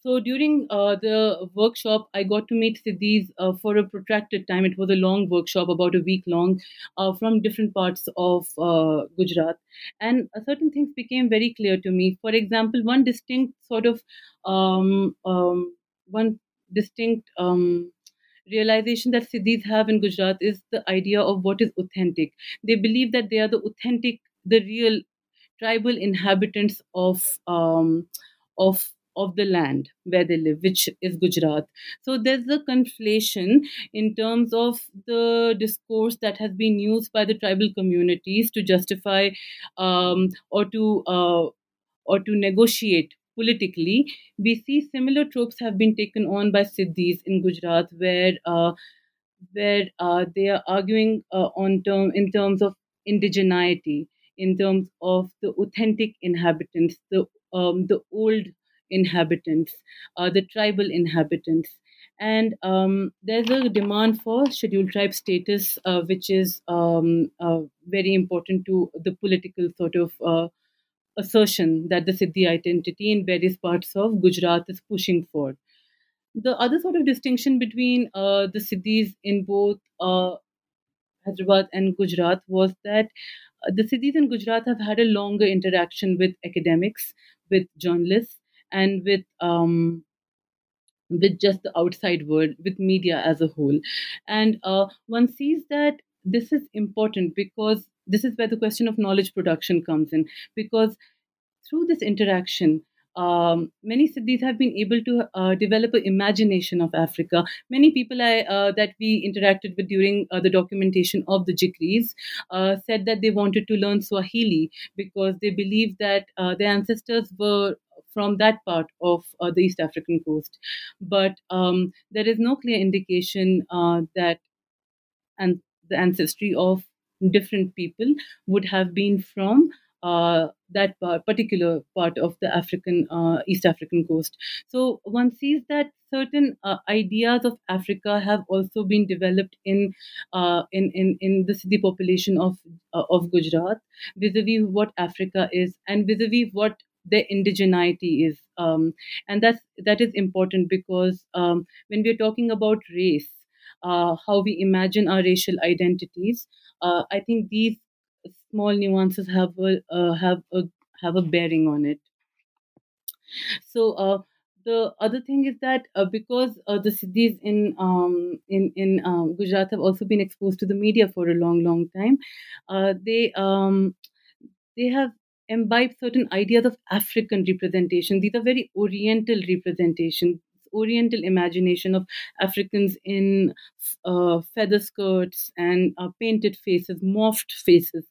So during uh, the workshop, I got to meet Siddhis uh, for a protracted time. It was a long workshop, about a week long, uh, from different parts of uh, Gujarat. And certain things became very clear to me. For example, one distinct sort of um, um, one distinct um, realization that Siddhis have in Gujarat is the idea of what is authentic. They believe that they are the authentic, the real tribal inhabitants of um, of of the land where they live, which is Gujarat. So there's a conflation in terms of the discourse that has been used by the tribal communities to justify um, or to uh, or to negotiate politically. We see similar tropes have been taken on by Siddhis in Gujarat, where uh, where uh, they are arguing uh, on term in terms of indigeneity, in terms of the authentic inhabitants, the um, the old inhabitants, uh, the tribal inhabitants. And um, there's a demand for scheduled tribe status, uh, which is um, uh, very important to the political sort of uh, assertion that the Siddhi identity in various parts of Gujarat is pushing for. The other sort of distinction between uh, the Siddhis in both uh, Hyderabad and Gujarat was that the Siddhis in Gujarat have had a longer interaction with academics, with journalists, and with um, with just the outside world, with media as a whole. And uh, one sees that this is important because this is where the question of knowledge production comes in. Because through this interaction, um, many Siddhis have been able to uh, develop an imagination of Africa. Many people I, uh, that we interacted with during uh, the documentation of the Jikris uh, said that they wanted to learn Swahili because they believe that uh, their ancestors were from that part of uh, the East African coast. But um, there is no clear indication that and the ancestry of different people would have been from uh, that part, particular part of the African uh, East African coast. So one sees that certain uh, ideas of Africa have also been developed in uh, in, in in the Siddi population of uh, of Gujarat, vis-a-vis what Africa is, and vis-a-vis what their indigeneity is, um, and that's that is important because um, when we are talking about race. Uh, how we imagine our racial identities. I think these small nuances have a uh, have a have a bearing on it. So uh, the other thing is that uh, because uh, the Siddhis in um, in in um, Gujarat have also been exposed to the media for a long, long time, uh, they um, they have imbibed certain ideas of African representation. These are very Oriental representations oriental imagination of Africans in uh, feather skirts and uh, painted faces, morphed faces.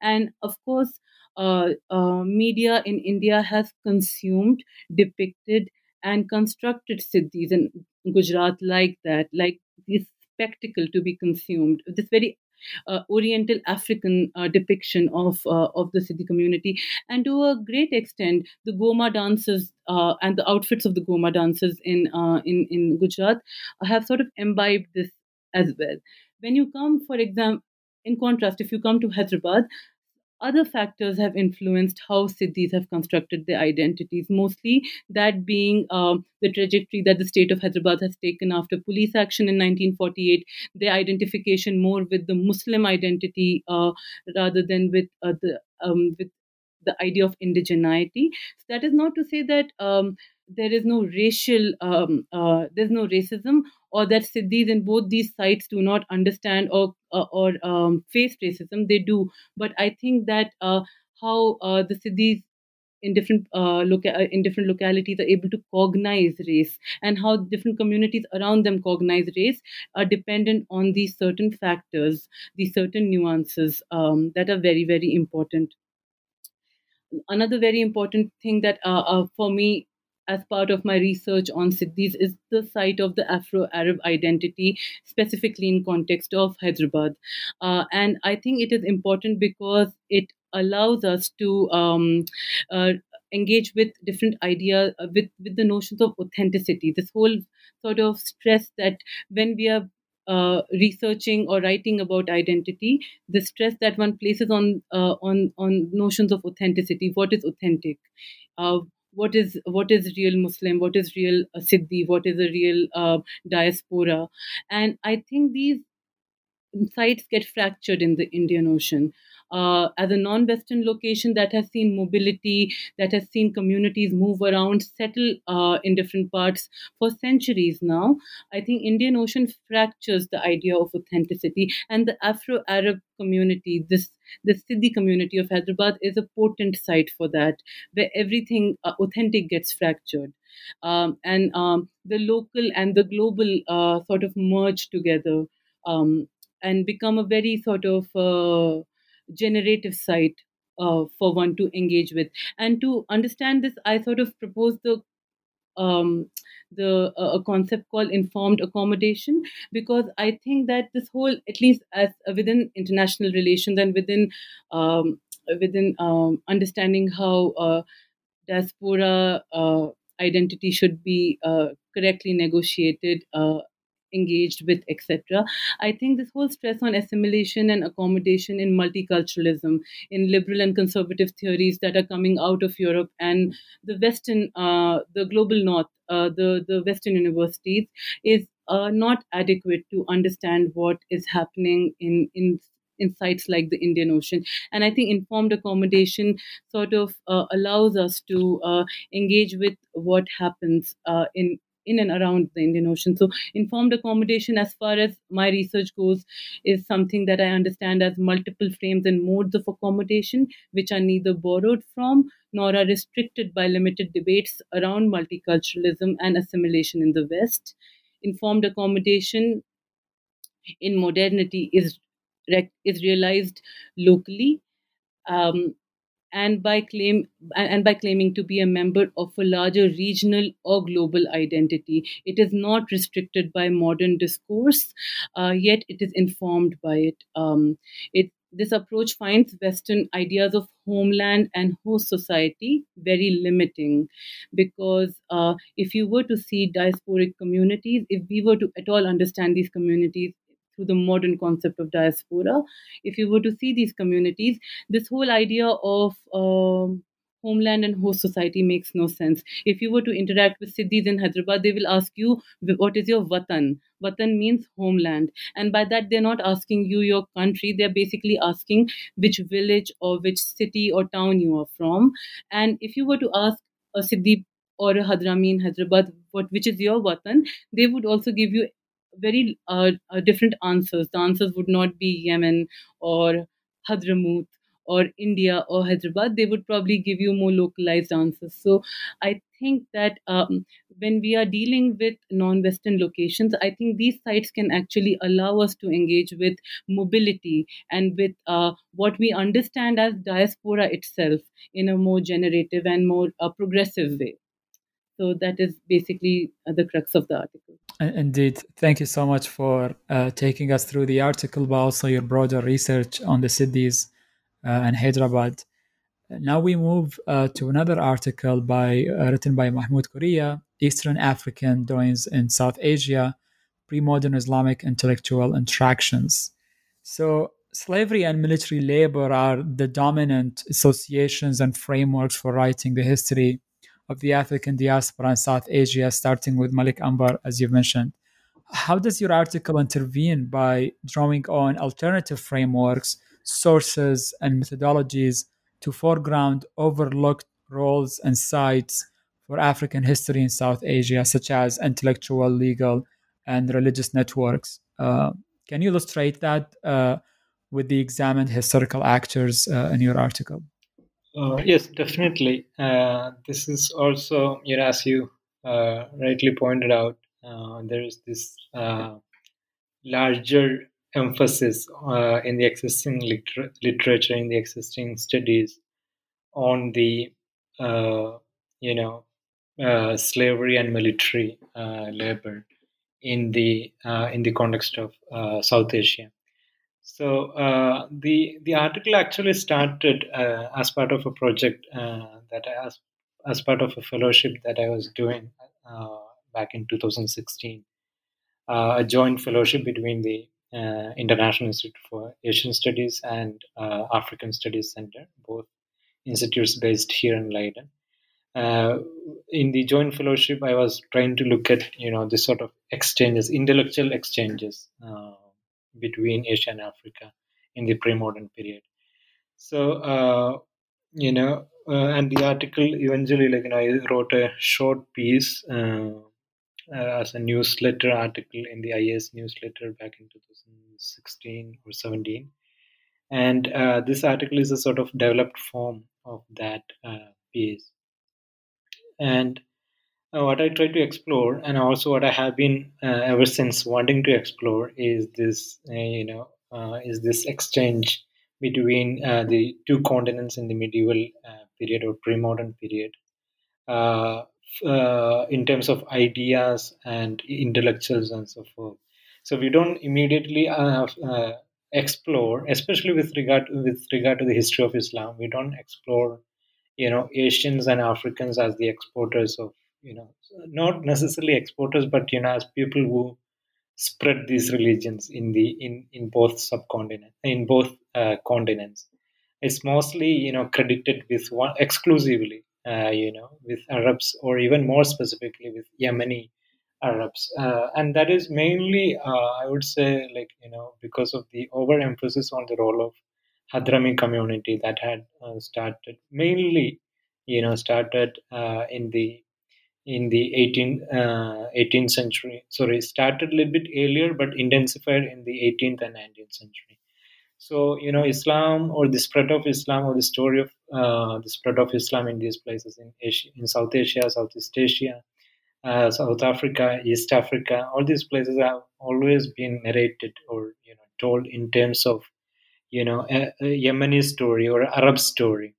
And of course, uh, uh media in India has consumed, depicted, and constructed Siddhis in Gujarat like that, like this spectacle to be consumed, this very Oriental African uh, depiction of uh, of the Siddhi community, and to a great extent, the Goma dances uh, and the outfits of the Goma dancers in uh, in in Gujarat have sort of imbibed this as well. When you come, for example, in contrast, if you come to Hyderabad, other factors have influenced how Siddhis have constructed their identities, mostly that being um, the trajectory that the state of Hyderabad has taken after police action in 1948, their identification more with the Muslim identity uh, rather than with uh, the um, with the idea of indigeneity. So that is not to say that um, there is no racial, um, uh, there's no racism, or that Siddhis in both these sites do not understand or uh, or um, face racism. They do, but I think that uh, how uh, the Siddhis in different uh, loca- uh, in different localities are able to cognize race and how different communities around them cognize race are dependent on these certain factors these certain nuances um, that are very very important another very important thing that uh, for me as part of my research on Siddhis is the site of the Afro-Arab identity, specifically in context of Hyderabad. Uh, and I think it is important because it allows us to um, uh, engage with different ideas, uh, with, with the notions of authenticity. This whole sort of stress that when we are uh, researching or writing about identity, the stress that one places on uh, on on notions of authenticity. What is authentic? Uh, what is what is real Muslim? What is real uh, Siddhi? What is a real uh, diaspora? And I think these sites get fractured in the Indian Ocean uh, as a non-Western location that has seen mobility, that has seen communities move around, settle uh, in different parts for centuries now. I think Indian Ocean fractures the idea of authenticity, and the Afro-Arab community, this the Siddhi community of Hyderabad, is a potent site for that, where everything uh, authentic gets fractured. Um, and um, the local and the global uh, sort of merge together um, and become a very sort of uh, generative site uh, for one to engage with. And to understand this, I sort of propose the um, the uh, a concept called informed accommodation because I think that this whole, at least as uh, within international relations and within um, within um, understanding how uh, diaspora uh, identity should be uh, correctly negotiated uh, engaged with, etc. I think this whole stress on assimilation and accommodation in multiculturalism, in liberal and conservative theories that are coming out of Europe and the Western, uh, the global North, uh, the the Western universities, is uh, not adequate to understand what is happening in in in sites like the Indian Ocean. And I think informed accommodation sort of uh, allows us to uh, engage with what happens uh, in in and around the Indian Ocean. So, informed accommodation, as far as my research goes, is something that I understand as multiple frames and modes of accommodation, which are neither borrowed from nor are restricted by limited debates around multiculturalism and assimilation in the West. Informed accommodation in modernity is is realized locally um, and by claim and by claiming to be a member of a larger regional or global identity. It is not restricted by modern discourse uh, yet it is informed by it. Um, it this approach finds western ideas of homeland and host society very limiting because uh, if you were to see diasporic communities if we were to at all understand these communities through the modern concept of diaspora. If you were to see these communities, this whole idea of um, homeland and host society makes no sense. If you were to interact with Siddhis in Hyderabad, they will ask you, What is your Vatan? Vatan means homeland. And by that, they're not asking you your country, they're basically asking which village or which city or town you are from. And if you were to ask a Siddhi or a Hadrami in Hyderabad, what which is your Vatan, they would also give you very uh, uh, different answers. The answers would not be Yemen or Hadramaut or India or Hyderabad. They would probably give you more localized answers. So I think that um, when we are dealing with non-Western locations, I think these sites can actually allow us to engage with mobility and with uh, what we understand as diaspora itself in a more generative and more uh, progressive way. So that is basically uh, the crux of the article. Indeed. Thank you so much for uh, taking us through the article, but also your broader research on the Siddhis uh, and Hyderabad. Now we move uh, to another article by uh, written by Mahmood Kooria, Eastern African Doings in South Asia, Pre-Modern Islamic Intellectual Interactions. So slavery and military labor are the dominant associations and frameworks for writing the history of the African diaspora in South Asia, starting with Malik Ambar, as you've mentioned. How does your article intervene by drawing on alternative frameworks, sources, and methodologies to foreground overlooked roles and sites for African history in South Asia, such as intellectual, legal, and religious networks? Uh, can you illustrate that uh, with the examined historical actors uh, in your article? Uh, yes, definitely. Uh, this is also, you know, as you uh, rightly pointed out, uh, there is this uh, larger emphasis uh, in the existing liter- literature, in the existing studies, on the, you know, slavery and military labor in the in the context of South Asia. So uh, the the article actually started uh, as part of a project uh, that I, as as part of a fellowship that I was doing uh, back in 2016, uh, a joint fellowship between the uh, International Institute for Asian Studies and African Studies Center, both institutes based here in Leiden. in the joint fellowship, I was trying to look at you know this sort of exchanges, intellectual exchanges between Asia and Africa in the pre-modern period. So uh, you know, uh, and the article eventually, like you know, I wrote a short piece uh, uh as a newsletter article in the IS newsletter back in 2016 or 17, and uh, this article is a sort of developed form of that uh, piece, and what I try to explore, and also what I have been uh, ever since wanting to explore, is this, uh, you know, uh, is this exchange between uh, the two continents in the medieval uh, period or pre-modern period, in terms of ideas and intellectuals and so forth. So we don't immediately explore, especially with regard with regard to the history of Islam, we don't explore, you know, Asians and Africans as the exporters of you know not necessarily exporters but you know as people who spread these religions in the in in both subcontinent in both uh, continents. It's mostly you know credited with one exclusively uh, you know with arabs or even more specifically with yemeni arabs. Uh, and that is mainly uh, i would say like you know because of the overemphasis on the role of hadrami community that had uh, started mainly you know started uh, in the in the 18th, uh, 18th century. Sorry, started a little bit earlier, but intensified in the 18th and 19th century. So, you know, Islam or the spread of Islam or the story of uh, the spread of Islam in these places in Asia, in South Asia, Southeast Asia, uh, South Africa, East Africa, all these places have always been narrated or you know told in terms of you know a, a Yemeni story or Arab story.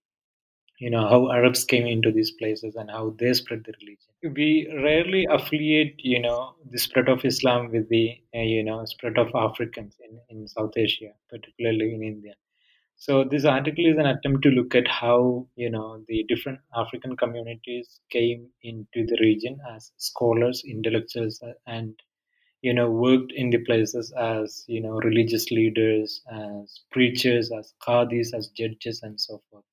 You know how Arabs came into these places and how they spread the religion. We rarely affiliate, you know, the spread of Islam with the, uh, you know, spread of Africans in, in South Asia, particularly in India. So this article is an attempt to look at how you know the different African communities came into the region as scholars, intellectuals, uh, and you know worked in the places as you know religious leaders, as preachers, as qadis, as judges, and so forth.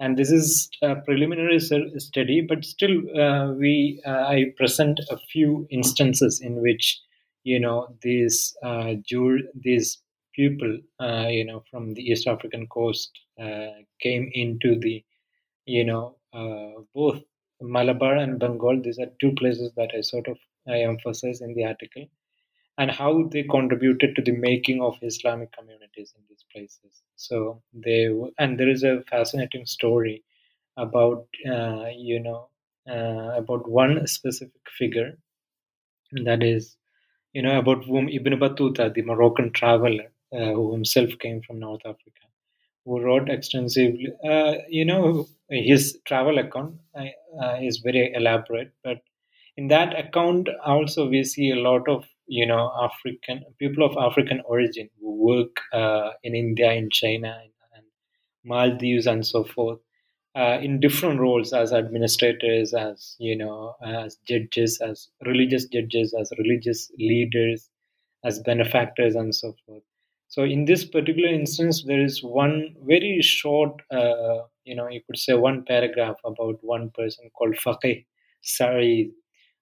And this is a preliminary study, but still, uh, we uh, I present a few instances in which you know these uh, these people, uh, you know, from the East African coast uh, came into the, you know, uh, both Malabar and Bengal. These are two places that I sort of I emphasize in the article, and how they contributed to the making of Islamic communities in these places. So they and there is a fascinating story about uh, you know uh, about one specific figure that is you know about whom Ibn Battuta, the Moroccan traveler, uh, who himself came from North Africa, who wrote extensively. Uh, you know, his travel account uh, is very elaborate, but in that account also we see a lot of you know African people of African origin who work uh, in India, in China, and, Maldives, and so forth. Uh, in different roles as administrators, as you know, as judges, as religious judges, as religious leaders, as benefactors, and so forth. So in this particular instance, there is one very short, uh, you know, you could say one paragraph about one person called Faqih Sa'id,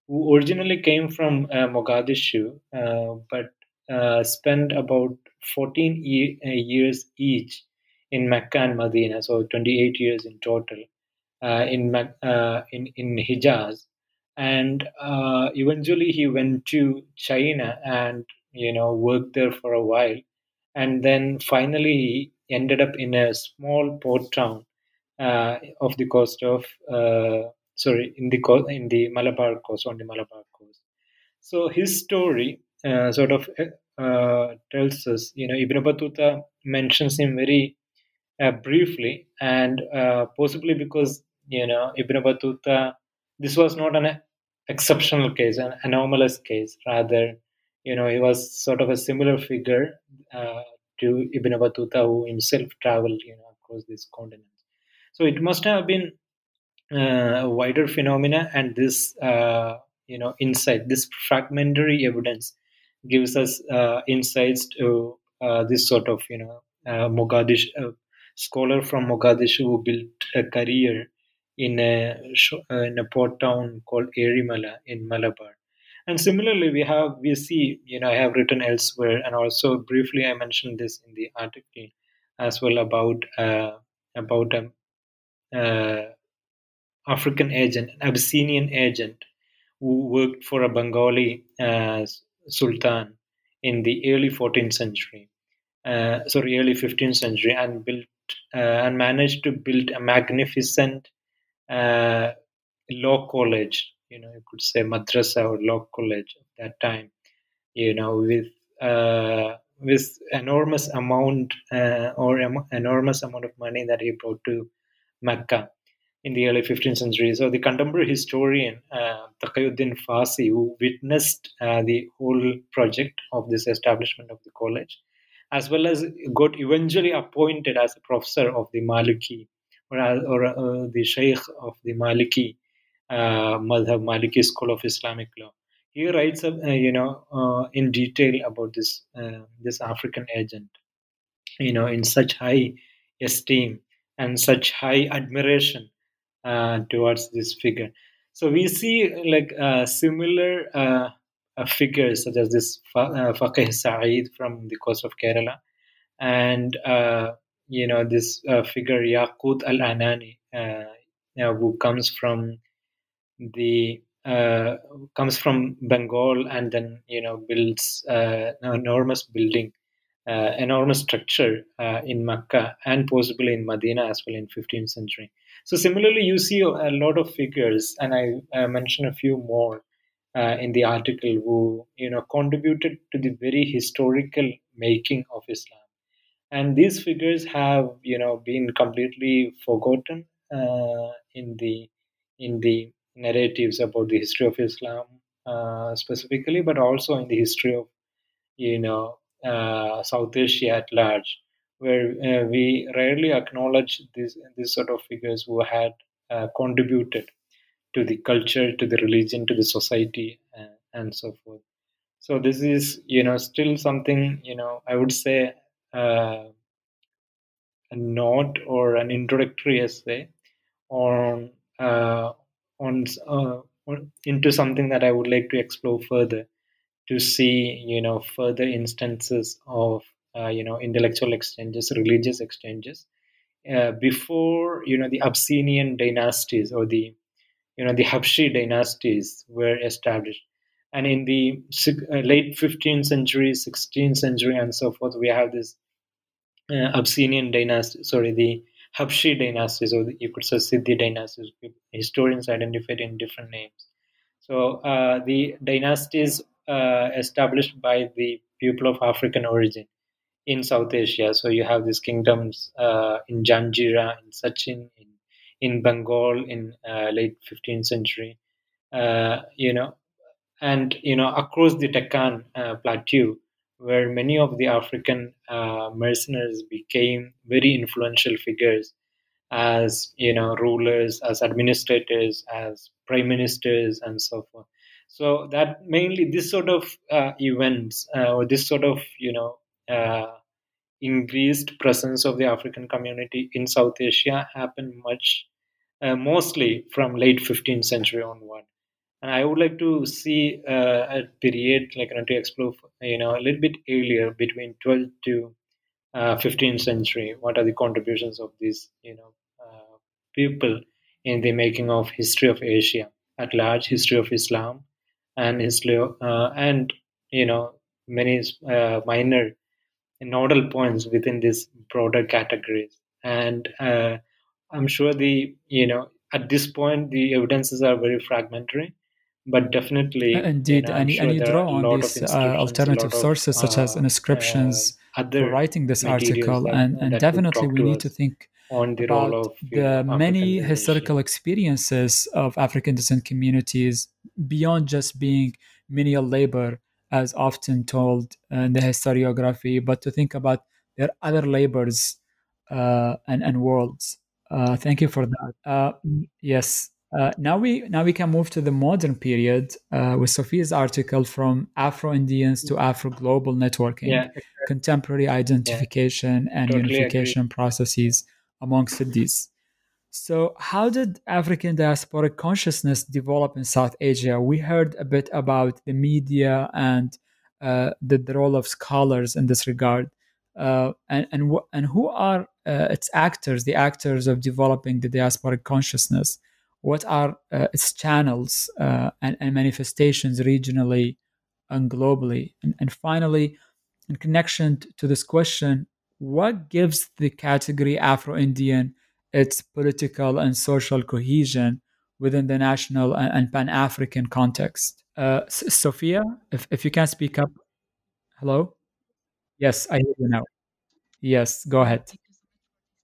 who originally came from uh, Mogadishu, uh, but uh, spent about 14 e- years each in Mecca and Medina, so 28 years in total in, in, in Hijaz. And eventually he went to China and, you know, worked there for a while and then finally he ended up in a small port town uh, of the coast of uh, sorry in the in the Malabar coast on the Malabar coast. So his story uh, sort of uh, tells us, you know, Ibn Battuta mentions him very uh, briefly, and uh, possibly because you know Ibn Battuta, this was not an exceptional case, an anomalous case, rather you know, he was sort of a similar figure uh, to Ibn Battuta, who himself traveled, you know, across these continents. So it must have been uh, wider phenomena, and this, uh, you know, insight, this fragmentary evidence, gives us uh, insights to uh, this sort of, you know, uh, Mogadishu scholar from Mogadishu who built a career in a in a port town called Erimala in Malabar. And similarly, we have we see you know I have written elsewhere, and also briefly I mentioned this in the article as well about uh, about an uh, African agent, an Abyssinian agent who worked for a Bengali uh, sultan in the early 14th century, uh, sorry, early 15th century, and built uh, and managed to build a magnificent uh, law college you know you could say madrasa or law college at that time you know with uh, with enormous amount uh, or em- enormous amount of money that he brought to Mecca in the early 15th century. So the contemporary historian uh, Taqiyuddin Fasi, who witnessed uh, the whole project of this establishment of the college, as well as got eventually appointed as a professor of the Maliki or, or uh, the Sheikh of the Maliki uh, Madhab Maliki School of Islamic Law. He writes, uh, you know, uh, in detail about this uh, this African agent, you know, in such high esteem and such high admiration uh, Uh, towards this figure. So we see like uh, similar uh, uh, figures such as this Fa- Faqih Sa'id from the coast of Kerala, and you know this figure Yaqut Al Anani, who comes from the uh, comes from Bengal and then you know builds uh, an enormous building, uh, enormous structure uh, in Mecca and possibly in Medina as well in 15th century. So similarly, you see a lot of figures, and I mentioned a few more uh, in the article who you know contributed to the very historical making of Islam, and these figures have you know been completely forgotten uh, in the in the narratives about the history of Islam uh, specifically, but also in the history of you know South Asia at large, where uh, we rarely acknowledge these these sort of figures who had uh, contributed to the culture, to the religion, to the society, and, and so forth. So this is you know still something you know I would say uh, a note or an introductory essay on uh, on, uh, on into something that I would like to explore further to see you know further instances of uh, you know intellectual exchanges, religious exchanges uh, before you know the Abyssinian dynasties or the you know the Habshi dynasties were established. And in the uh, late 15th century, 16th century, and so forth, we have this uh, Abyssinian dynasty, sorry, the Habshi dynasties, or you could say Siddhi dynasties. Historians identified in different names. So uh, the dynasties uh, established by the people of African origin in South Asia. So you have these kingdoms uh, in Janjira, in Sachin, in in Bengal in uh, late 15th century. Uh, you know, and you know across the Deccan uh, plateau, where many of the African mercenaries became very influential figures as you know rulers, as administrators, as prime ministers, and so forth. So that mainly this sort of uh, events uh, or this sort of you know increased presence of the African community in South Asia happened much uh, mostly from late 15th century onward. And I would like to see uh, a period like you know, to explore, you know, a little bit earlier between 12th to uh, 15th century. What are the contributions of these, you know, uh, people in the making of history of Asia at large, history of Islam, and his uh, and you know many uh, minor nodal points within these broader categories. And I'm sure the you know at this point the evidences are very fragmentary, but definitely uh, indeed, you know, and, sure and you draw on these uh, alternative of, sources such as uh, inscriptions for writing this article, that, and, and that definitely we need to think on the about role of the many historical experiences of African descent communities beyond just being menial labor, as often told in the historiography, but to think about their other labors uh, and, and worlds. Uh, thank you for that. Uh, yes. Uh, now we now we can move to the modern period uh, with Sophia's article from Afro Indians to Afro Global Networking, yeah. contemporary identification yeah. and totally unification agree. processes amongst these. So, how did African diasporic consciousness develop in South Asia? We heard a bit about the media and uh, the, the role of scholars in this regard uh, and and and who are uh, its actors, the actors of developing the diasporic consciousness? What are uh, its channels uh, and, and, manifestations regionally and globally? And, and finally, in connection to this question, what gives the category Afro-Indian its political and social cohesion within the national and, and Pan-African context? Uh, Sophia, if, if you can speak up. Hello? Yes, I hear you now. Yes, go ahead.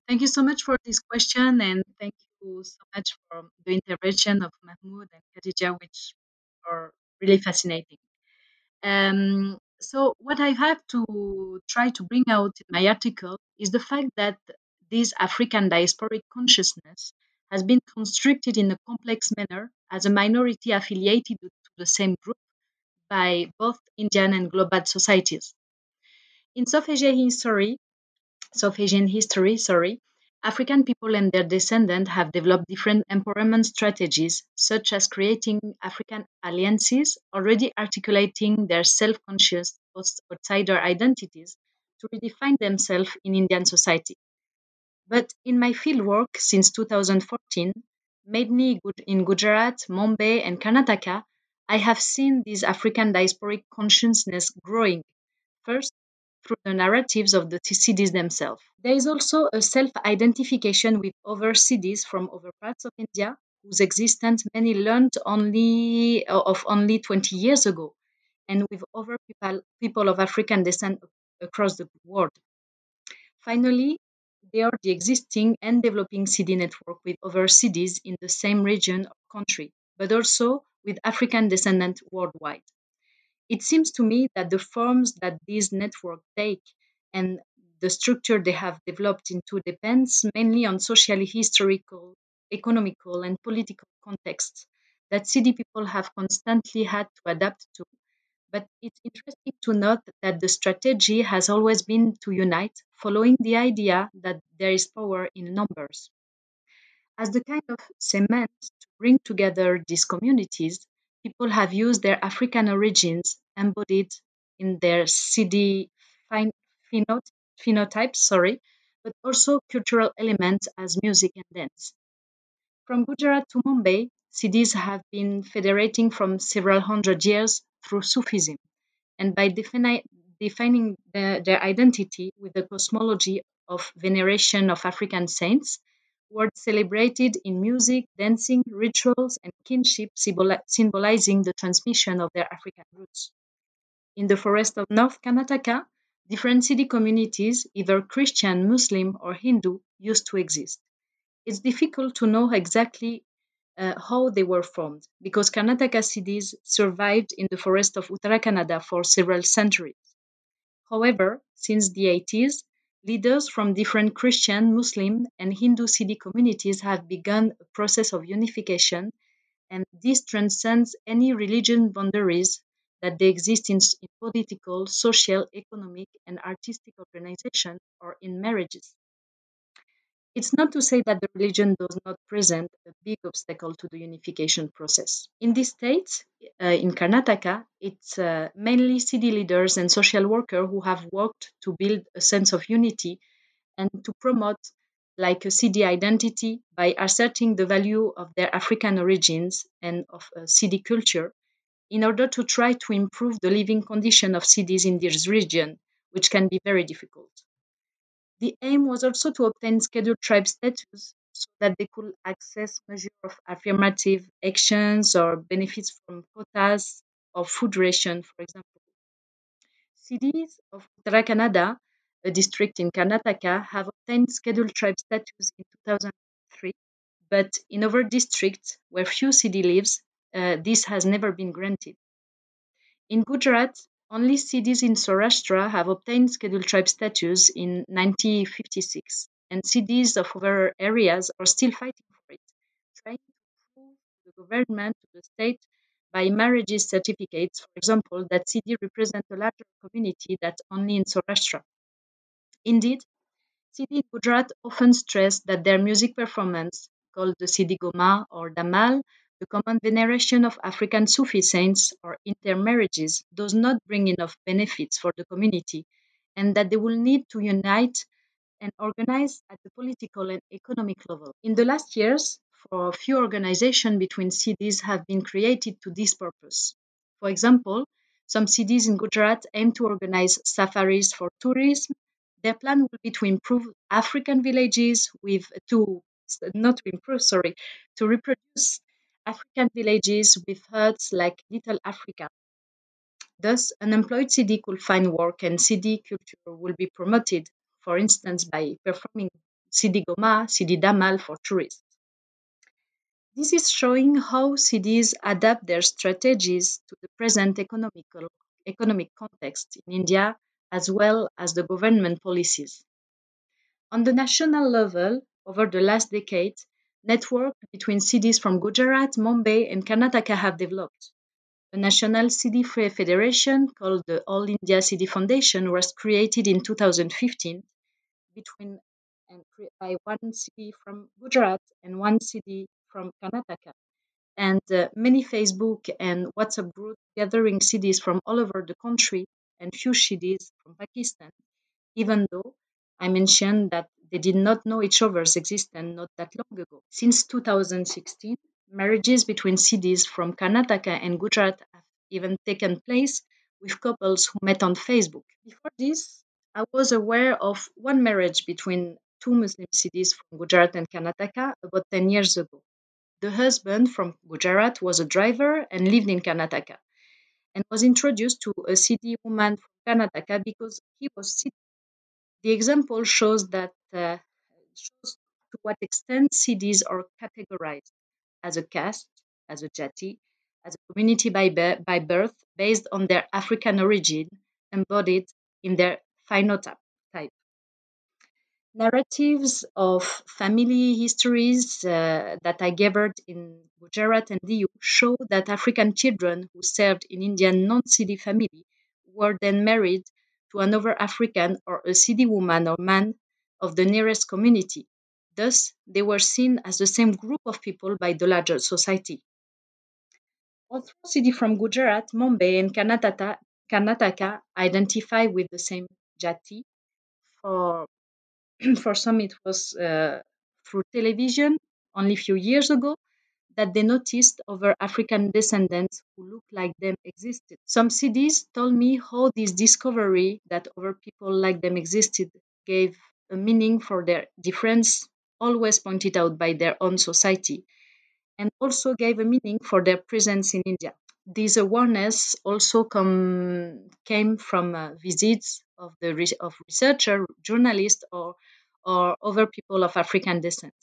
Thank you so much for this question, and thank you so much for the intervention of Mahmood and Khadija, which are really fascinating. Um, so, what I have to try to bring out in my article is the fact that this African diasporic consciousness has been constructed in a complex manner as a minority affiliated to the same group by both Indian and global societies. In South Asian history, South Asian history, sorry, African people and their descendants have developed different empowerment strategies, such as creating African alliances, already articulating their self-conscious outsider identities to redefine themselves in Indian society. But in my fieldwork since 2014, mainly in Gujarat, Mumbai, and Karnataka, I have seen this African diasporic consciousness growing. First, through the narratives of the Siddhis themselves. There is also a self identification with other Siddis from other parts of India, whose existence many learned only of only 20 years ago, and with other people, people of African descent across the world. Finally, there are the existing and developing Siddhi network with other Siddis in the same region or country, but also with African descendants worldwide. It seems to me that the forms that these networks take and the structure they have developed into depends mainly on socially historical, economical, and political contexts that Siddhi people have constantly had to adapt to. But it's interesting to note that the strategy has always been to unite, following the idea that there is power in numbers. As the kind of cement to bring together these communities, people have used their African origins embodied in their Siddhi phenotypes, sorry, but also cultural elements as music and dance. From Gujarat to Mumbai, Siddhis have been federating from several hundred years through Sufism, and by defini- defining the, their identity with the cosmology of veneration of African saints, were celebrated in music, dancing, rituals, and kinship, symbolizing the transmission of their African roots. In the forest of North Karnataka, different Siddhi communities, either Christian, Muslim, or Hindu, used to exist. It's difficult to know exactly uh, how they were formed because Karnataka Siddis survived in the forest of Uttara Kannada for several centuries. However, since the 80s, Leaders from different Christian, Muslim, and Hindu Siddhi communities have begun a process of unification, and this transcends any religion boundaries that they exist in, in political, social, economic, and artistic organization or in marriages. It's not to say that the religion does not present a big obstacle to the unification process. In this state, uh, in Karnataka, it's uh, mainly Siddi leaders and social workers who have worked to build a sense of unity and to promote like a Siddi identity by asserting the value of their African origins and of uh, Siddhi culture in order to try to improve the living condition of Siddis in this region, which can be very difficult. The aim was also to obtain scheduled tribe status so that they could access measures of affirmative actions or benefits from quotas or food ration, for example. Siddhis of Uttara a district in Karnataka, have obtained scheduled tribe status in 2003, but in other districts where few Siddhi lives, uh, this has never been granted. In Gujarat, only Siddhis in Saurashtra have obtained scheduled tribe status in 1956, and Siddhis of other areas are still fighting for it, trying to prove the government, to the state, by marriages certificates, for example, that Siddhi represent a larger community than only in Saurashtra. Indeed, Siddhi in Gujarat often stress that their music performance, called the Siddhi Goma or Damal, the common veneration of African Sufi saints or intermarriages does not bring enough benefits for the community, and that they will need to unite and organize at the political and economic level. In the last years, for a few organizations between Siddis have been created to this purpose. For example, some Siddis in Gujarat aim to organize safaris for tourism. Their plan will be to improve African villages with to not to improve, sorry, to reproduce African villages with huts like Little Africa. Thus, unemployed Siddhi could find work and Siddhi culture will be promoted, for instance, by performing Siddhi Goma, Siddhi Damal for tourists. This is showing how Siddhis adapt their strategies to the present economical, economic context in India as well as the government policies. On the national level, over the last decade, network between Siddis from Gujarat, Mumbai, and Karnataka have developed. A national Siddhi federation called the All India Siddhi Foundation was created in 2015 between and by one Siddhi from Gujarat and one Siddhi from Karnataka. And uh, many Facebook and WhatsApp groups gathering Siddhis from all over the country and few Siddhis from Pakistan, even though I mentioned that they did not know each other's existence not that long ago. Since 2016, marriages between Siddhis from Karnataka and Gujarat have even taken place with couples who met on Facebook. Before this, I was aware of one marriage between two Muslim Siddhis from Gujarat and Karnataka about 10 years ago. The husband from Gujarat was a driver and lived in Karnataka and was introduced to a Siddhi woman from Karnataka because he was Siddhi. The example shows that uh, shows to what extent Siddhis are categorized as a caste, as a jati, as a community by, by birth based on their African origin embodied in their phenotype. Narratives of family histories uh, that I gathered in Gujarat and Diu show that African children who served in Indian non-Siddhi family were then married to another African or a Siddhi woman or man of the nearest community. Thus, they were seen as the same group of people by the larger society. Siddhi from Gujarat, Mumbai, and Karnataka, Karnataka identify with the same jati, for [CLEARS THROAT] for some it was uh, through television only a few years ago that they noticed other African descendants who looked like them existed. Some Siddis told me how this discovery that other people like them existed gave a meaning for their difference, always pointed out by their own society, and also gave a meaning for their presence in India. This awareness also come, came from uh, visits of the of researcher, journalists, or or other people of African descent.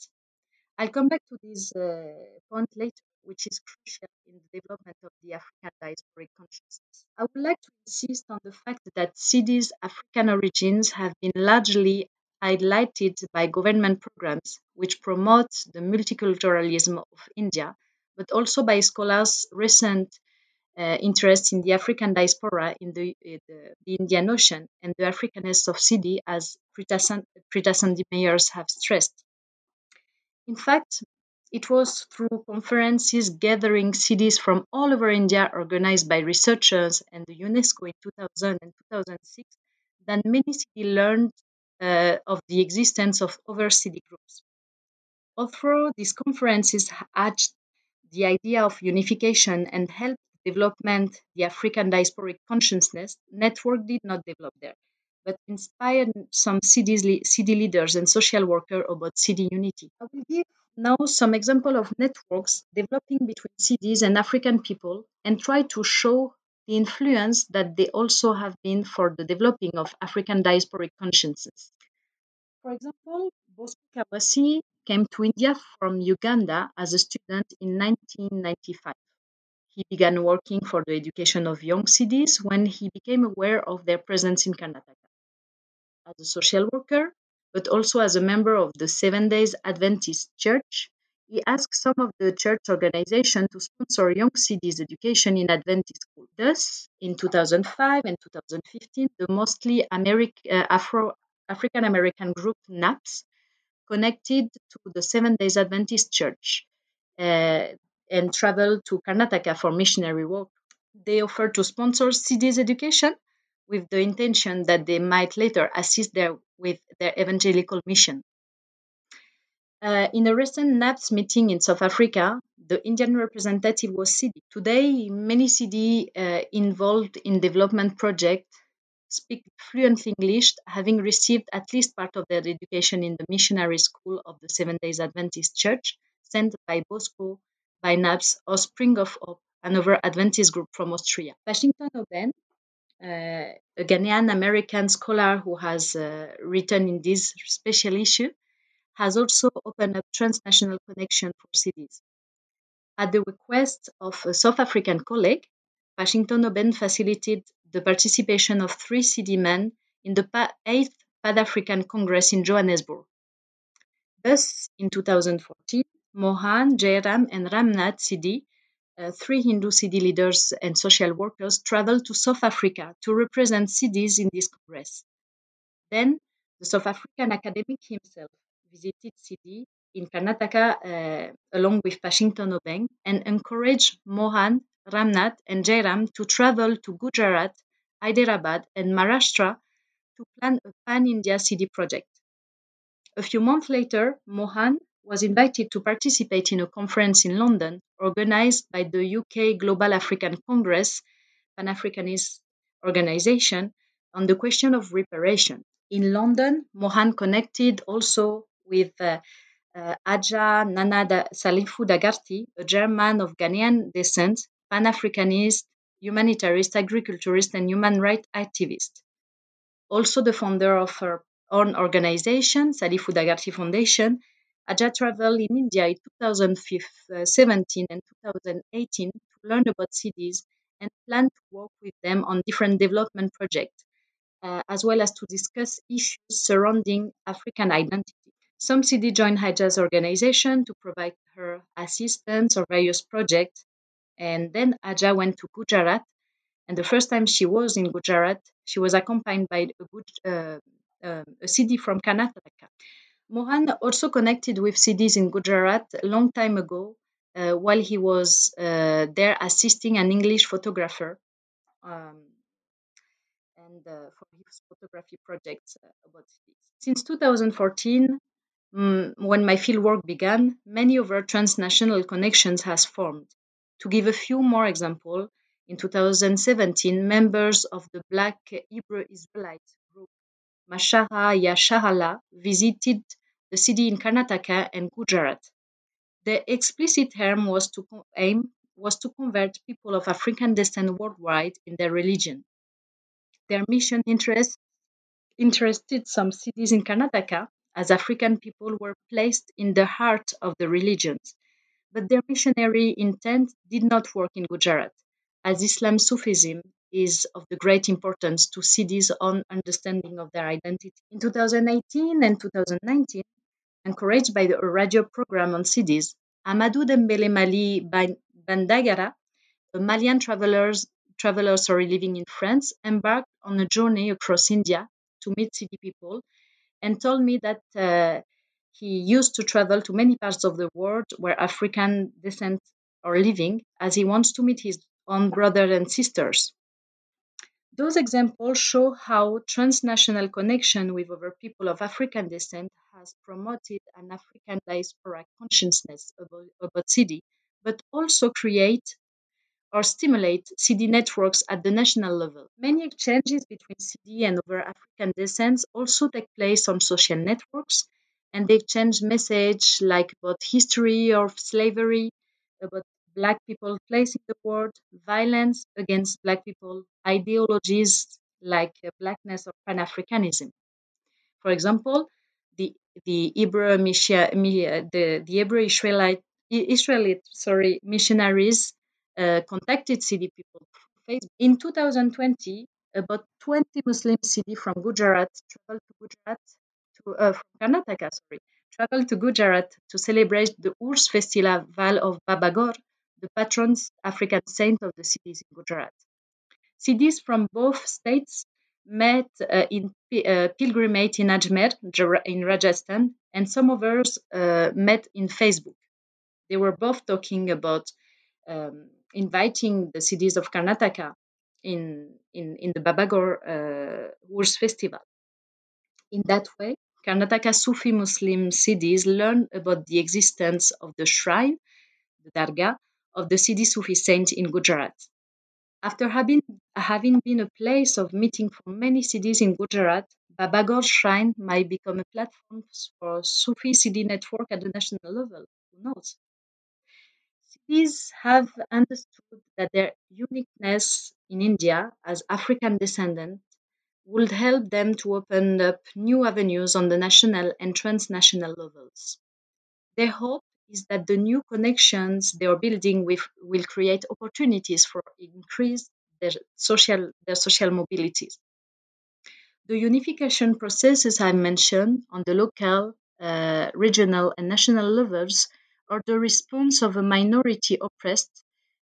I'll come back to this uh, point later, which is crucial in the development of the African diasporic consciousness. I would like to insist on the fact that Siddhi's African origins have been largely highlighted by government programs which promote the multiculturalism of India, but also by scholars' recent uh, interest in the African diaspora in the, uh, the, Indian Ocean and the Africanness of Siddhi, as Preeta Sandhi Meyers have stressed. In fact, it was through conferences gathering Siddis from all over India organized by researchers and the UNESCO in 2000 and 2006 that many Siddhi learned uh, of the existence of other Siddi groups. Although these conferences hatched the idea of unification and helped development, the African diasporic consciousness network did not develop there, but inspired some Siddhi, Siddhi leaders and social workers about Siddi unity. I will give now some example of networks developing between Siddis and African people and try to show the influence that they also have been for the developing of African diasporic consciences. For example, Bosco Kawasi came to India from Uganda as a student in 1995. He began working for the education of young Siddhis when he became aware of their presence in Karnataka. As a social worker, but also as a member of the Seven Days Adventist Church, he asked some of the church organizations to sponsor young Siddhis education in Adventist school. Thus, in 2005 and 2015, the mostly uh, African American group NAPS connected to the Seven Days Adventist Church. Uh, and traveled to Karnataka for missionary work. They offered to sponsor Siddhi's education with the intention that they might later assist there with their evangelical mission. Uh, in a recent NAPS meeting in South Africa, the Indian representative was Siddhi. Today, many Siddhi uh, involved in development projects speak fluent English, having received at least part of their education in the missionary school of the Seven Days Adventist Church, sent by Bosco by NAPS or Spring of Hope, another Adventist group from Austria. Pashington Obeng, uh, a Ghanaian American scholar who has uh, written in this special issue, has also opened up transnational connection for Siddis. At the request of a South African colleague, Pashington Obeng facilitated the participation of three Siddi men in the 8th Pan African Congress in Johannesburg. Thus, in 2014, Mohan, Jairam, and Ramnath Siddhi, uh, three Hindu Siddi leaders and social workers, traveled to South Africa to represent Siddis in this congress. Then, the South African academic himself visited Siddhi in Karnataka uh, along with Pashington Obeng and encouraged Mohan, Ramnath, and Jairam to travel to Gujarat, Hyderabad, and Maharashtra to plan a pan India Siddhi project. A few months later, Mohan was invited to participate in a conference in London organized by the UK Global African Congress, Pan Africanist organization, on the question of reparation. In London, Mohan connected also with uh, uh, Aja Nana da- Salifu Dagarty, a German of Ghanaian descent, Pan Africanist, humanitarist, agriculturist, and human rights activist. Also, the founder of her own organization, Salifu Dagarty Foundation, Aja traveled in India in 2017 and 2018 to learn about Sidis and plan to work with them on different development projects, uh, as well as to discuss issues surrounding African identity. Some Sidi joined Haja's organization to provide her assistance or various projects, and then Aja went to Gujarat. And the first time she was in Gujarat, she was accompanied by a, good, uh, uh, a Sidi from Karnataka. Mohan also connected with Sidis in Gujarat a long time ago uh, while he was uh, there assisting an English photographer um, and uh, for his photography projects uh, about Sidis. Since 2014, mm, when my fieldwork began, many other transnational connections has formed. To give a few more examples, in 2017, members of the Black Hebrew Israelite group Mashara Ya Shahala visited the Sidi in Karnataka and Gujarat. The explicit aim was to aim was to convert people of African descent worldwide in their religion. Their mission interest, interested some Sidis in Karnataka as African people were placed in the heart of the religions. But their missionary intent did not work in Gujarat, as Islam Sufism is of the great importance to Sidis' own understanding of their identity. In 2018 and 2019, encouraged by the radio program on Sidis, Amadou Dembele Mali Bandagara, a Malian travelers, traveler sorry, living in France, embarked on a journey across India to meet Sidi people and told me that uh, he used to travel to many parts of the world where African descent are living as he wants to meet his own brothers and sisters. Those examples show how transnational connection with other people of African descent has promoted an African diaspora consciousness about, about Sidi, but also create or stimulate Sidi networks at the national level. Many exchanges between Sidi and other African descents also take place on social networks, and they exchange messages like about history of slavery, about black people place in the world, violence against black people, ideologies like blackness or Pan Africanism. For example, the the Hebrew the, the Hebrew Israelite Israelite sorry missionaries contacted Sidi people Facebook. In 2020, about 20 Muslim Sidi from Gujarat traveled to Gujarat to uh, from Karnataka sorry traveled to Gujarat to celebrate the Urs Festival of Babagor, the patron African saint of the Sidis in Gujarat. Sidis from both states met uh, in uh, pilgrimage in Ajmer in Rajasthan, and some others uh, met in Facebook. They were both talking about um, inviting the Sidis of Karnataka in, in, in the Babagor uh, Urs festival. In that way, Karnataka Sufi Muslim Sidis learned about the existence of the shrine, the Dargah, of the Sidi Sufi saint in Gujarat. After having, having been a place of meeting for many Sidis in Gujarat, Babagor Shrine might become a platform for Sufi Sidi network at the national level. Who knows? Sidis have understood that their uniqueness in India as African descendants would help them to open up new avenues on the national and transnational levels. Their hope is that the new connections they are building with will create opportunities for increase their social their social mobilities. The unification processes I mentioned on the local, uh, regional, and national levels are the response of a minority oppressed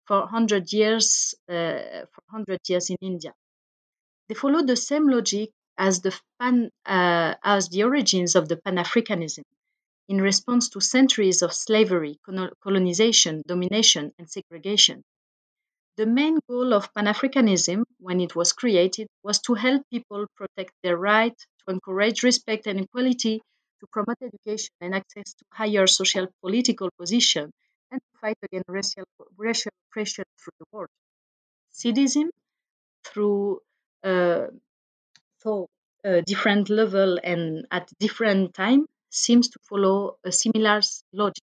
for hundred years uh, for hundred years in India. They follow the same logic as the pan, uh, as the origins of the Pan Africanism in response to centuries of slavery, colonization, domination, and segregation. The main goal of Pan Africanism, when it was created, was to help people protect their right, to encourage respect and equality, to promote education and access to higher social political position and to fight against racial, racial oppression through the world. Siddhism, through uh, so uh, different level and at different time, seems to follow a similar logic.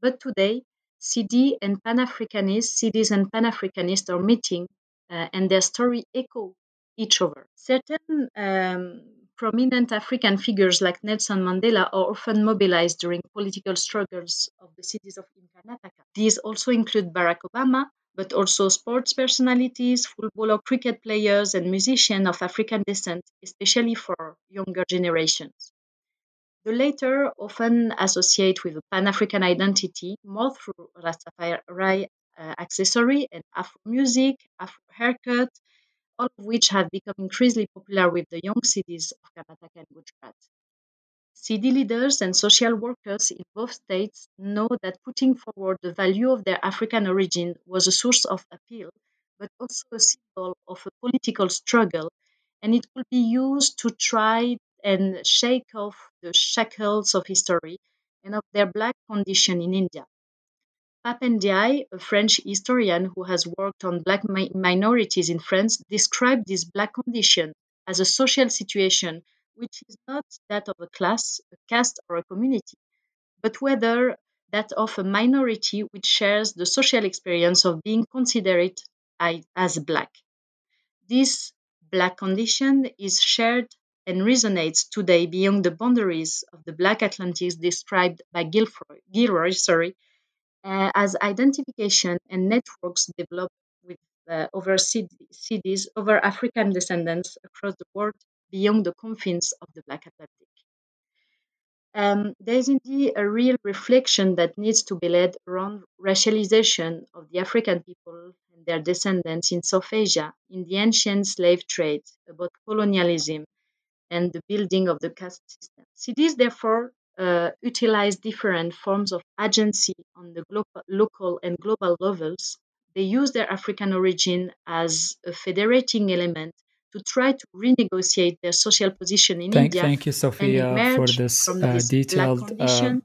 But today, Siddhi and Pan-Africanists, Siddhis and Pan-Africanists are meeting, uh, and their story echo each other. Certain um, prominent African figures like Nelson Mandela are often mobilized during political struggles of the Siddis of Karnataka. These also include Barack Obama, but also sports personalities, football or cricket players, and musicians of African descent, especially for younger generations. The latter often associate with a Pan-African identity more through Rastafari uh, accessory and Afro music, Afro haircut, all of which have become increasingly popular with the young Siddis of Karnataka and Gujarat. Siddi leaders and social workers in both states know that putting forward the value of their African origin was a source of appeal, but also a symbol of a political struggle, and it could be used to try and shake off the shackles of history and of their black condition in India. Pap Ndiaye, a French historian who has worked on black mi- minorities in France, described this black condition as a social situation which is not that of a class, a caste, or a community, but whether that of a minority which shares the social experience of being considered as black. This black condition is shared and resonates today beyond the boundaries of the black Atlantic described by Gilroy, Gilroy sorry, uh, as identification and networks develop with uh, over Siddis, over African descendants across the world beyond the confines of the Black Atlantic. Um, there is indeed a real reflection that needs to be led around racialization of the African people and their descendants in South Asia, in the ancient slave trade, about colonialism and the building of the caste system. Siddis, therefore, uh, utilize different forms of agency on the global, local and global levels. They use their African origin as a federating element to try to renegotiate their social position in thank, India. Thank you, Sophia, for this, uh, this detailed uh, uh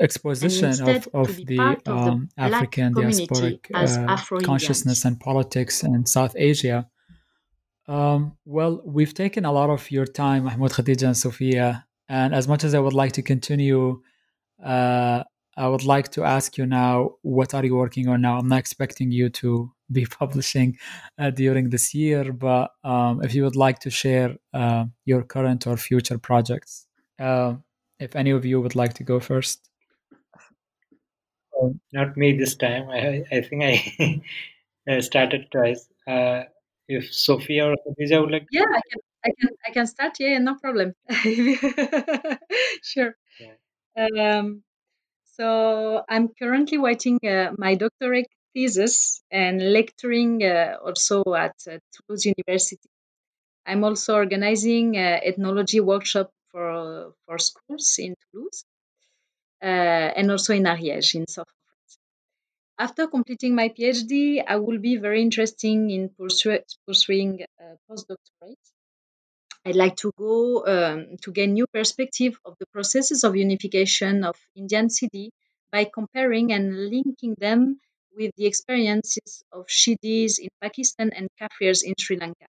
exposition of, of the um, of African diasporic uh, consciousness and politics in South Asia. Um, well, we've taken a lot of your time, Mahmood, Khadija, and Sophia. And as much as I would like to continue, uh, I would like to ask you now, what are you working on now? I'm not expecting you to [LAUGHS] be publishing uh, during this year, but um, if you would like to share uh, your current or future projects, uh, if any of you would like to go first. Not me this time. I, I think [LAUGHS] I started twice. Uh, if Sophia or Khadija would like. Yeah, I can. I can. I can start. Yeah, no problem. [LAUGHS] sure. Yeah. Um, so I'm currently writing uh, my doctorate thesis and lecturing uh, also at uh, Toulouse University. I'm also organizing uh, ethnology workshop for for schools in Toulouse uh, and also in Ariège in South France. After completing my PhD, I will be very interested in pursu- pursuing a postdoctorate. I'd like to go um, to gain new perspective of the processes of unification of Indian Siddi by comparing and linking them with the experiences of Siddis in Pakistan and Kaffirs in Sri Lanka.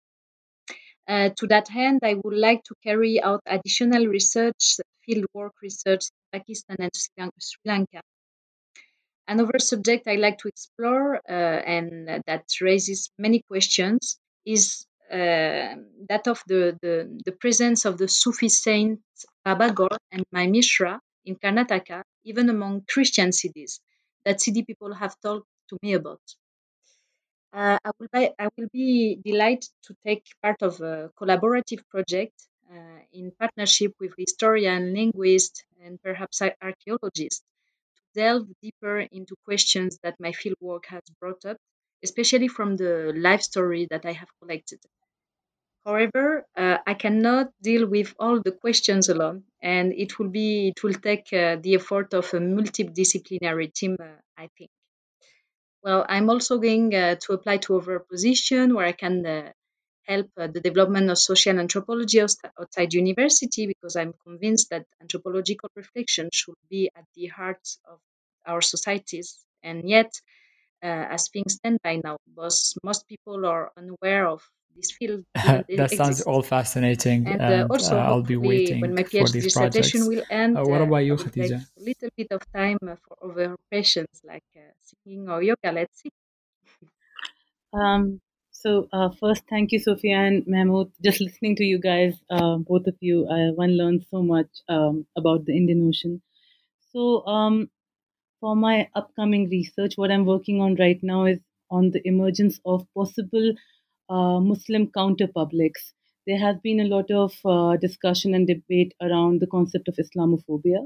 Uh, to that end, I would like to carry out additional research, fieldwork research in Pakistan and Sri Lanka. Another subject I'd like to explore uh, and that raises many questions is that of the, the, the, presence of the Sufi saint Bava Gor and Mai Misra in Karnataka, even among Christian Siddis that Siddi people have talked to me about. Uh, I, will be, I will be delighted to take part of a collaborative project uh, in partnership with historian, linguist, and perhaps archaeologist to delve deeper into questions that my fieldwork has brought up, especially from the life story that I have collected. However, uh, I cannot deal with all the questions alone, and it will be it will take uh, the effort of a multidisciplinary team, uh, I think. Well, I'm also going uh, to apply to other position where I can uh, help uh, the development of social anthropology outside university because I'm convinced that anthropological reflection should be at the heart of our societies. And yet, as things stand by now, most, most people are unaware of this field. [LAUGHS] that sounds all fascinating, and, uh, and also uh, I'll be waiting when my PhD for these projects. will end. Uh, what about you, Khatija? Like a little bit of time for other patients like singing or yoga. Let's see. Um, so uh, first, thank you, Sophia and Mahmood. Just listening to you guys, uh, both of you, uh, one learns so much um, about the Indian Ocean. So um, for my upcoming research, what I'm working on right now is on the emergence of possible uh, Muslim counterpublics. There has been a lot of uh, discussion and debate around the concept of Islamophobia,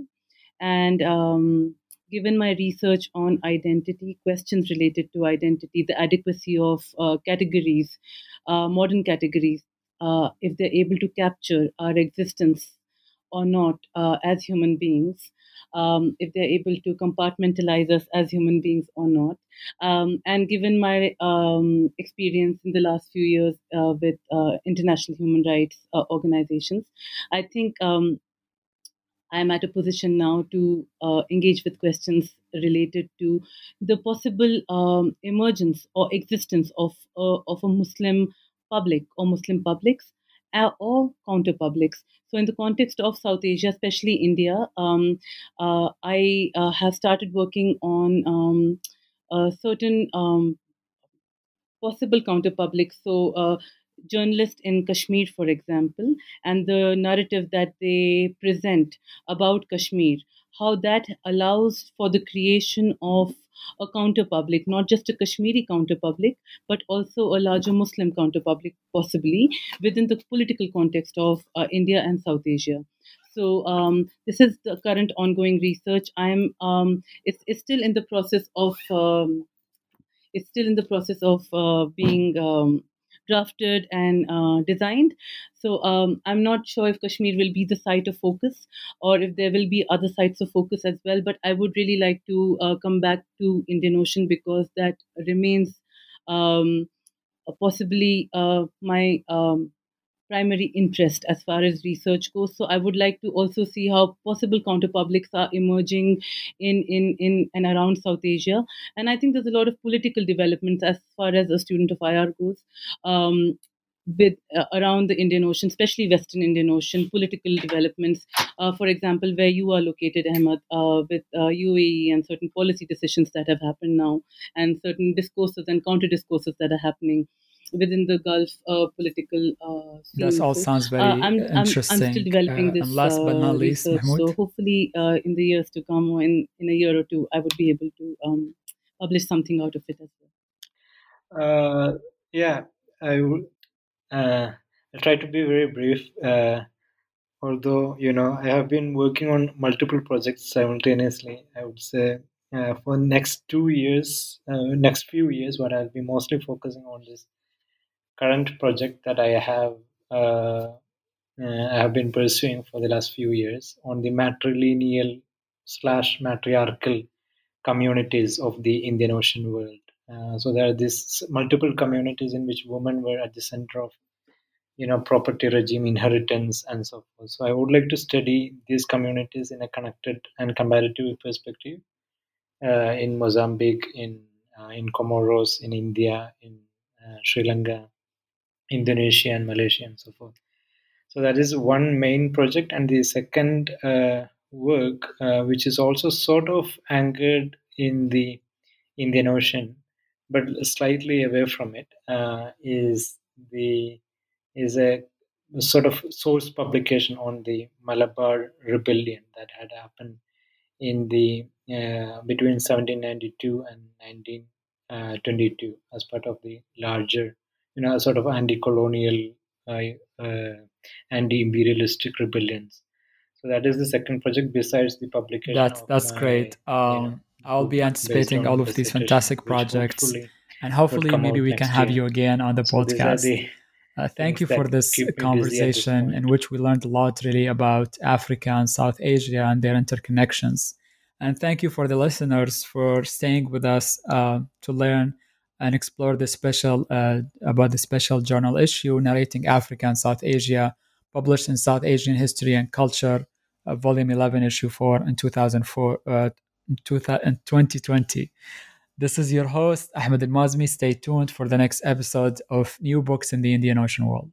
and um, given my research on identity, questions related to identity, the adequacy of uh, categories, uh, modern categories, uh, if they're able to capture our existence or not uh, as human beings, um, if they're able to compartmentalize us as human beings or not. Um, and given my um, experience in the last few years uh, with uh, international human rights organizations, I think um, I'm at a position now to uh, engage with questions related to the possible um, emergence or existence of uh, of a Muslim public or Muslim publics uh, or counter publics. So, in the context of South Asia, especially India, um, uh, I uh, have started working on um, certain um, possible counter publics. So, journalists in Kashmir, for example, and the narrative that they present about Kashmir, how that allows for the creation of a counter public, not just a Kashmiri counter public, but also a larger Muslim counter public, possibly within the political context of uh, India and South Asia. So um, this is the current ongoing research. I'm um, it's, it's still in the process of um, it's still in the process of uh, being um, drafted and uh, designed. So um, I'm not sure if Kashmir will be the site of focus or if there will be other sites of focus as well. But I would really like to uh, come back to Indian Ocean because that remains um, possibly uh, my um, primary interest as far as research goes. So I would like to also see how possible counterpublics are emerging in, in, in and around South Asia. And I think there's a lot of political developments as far as a student of IR goes. Um, with uh, around the Indian Ocean, especially Western Indian Ocean, political developments. Uh, for example, where you are located, Ahmed, uh, with UAE uh, and certain policy decisions that have happened now, and certain discourses and counter discourses that are happening within the Gulf uh, political uh, scene. That all sounds very uh, I'm, interesting. I'm, I'm, still developing uh, this. and last but not least, research, Mahmood. So hopefully, uh, in the years to come, or in, in a year or two, I would be able to um, publish something out of it as well. Uh, yeah, I will. I'll try to be very brief. although you know, I have been working on multiple projects simultaneously. I would say uh, for next two years, uh, next few years, what I'll be mostly focusing on is current project that I have uh, uh, I have been pursuing for the last few years on the matrilineal slash matriarchal communities of the Indian Ocean world. Uh, so there are these multiple communities in which women were at the center of, you know, property regime, inheritance, and so forth. So I would like to study these communities in a connected and comparative perspective uh, in Mozambique, in uh, in Comoros, in India, in uh, Sri Lanka, Indonesia and Malaysia and so forth. So that is one main project, and the second uh, work, uh, which is also sort of anchored in the Indian Ocean, but slightly away from it, uh, is the is a sort of source publication on the Malabar rebellion that had happened in the uh, between 1792 and 1922 uh, as part of the larger you know, a sort of anti-colonial, uh, uh, anti-imperialistic rebellions. So that is the second project besides the publication. That's that's my, great. Um, you know, I'll be anticipating all of these fantastic projects, hopefully and hopefully maybe we can have you again on the so podcast. Uh, [LAUGHS] thank you for this conversation in which we learned a lot really about Africa and South Asia and their interconnections. And thank you for the listeners for staying with us uh, to learn and explore the special uh, about the special journal issue narrating Africa and South Asia, published in South Asian History and Culture, uh, volume 11, issue 4 in 2004, uh, 2020. This is your host, Ahmed Al Mazmi. Stay tuned for the next episode of New Books in the Indian Ocean World.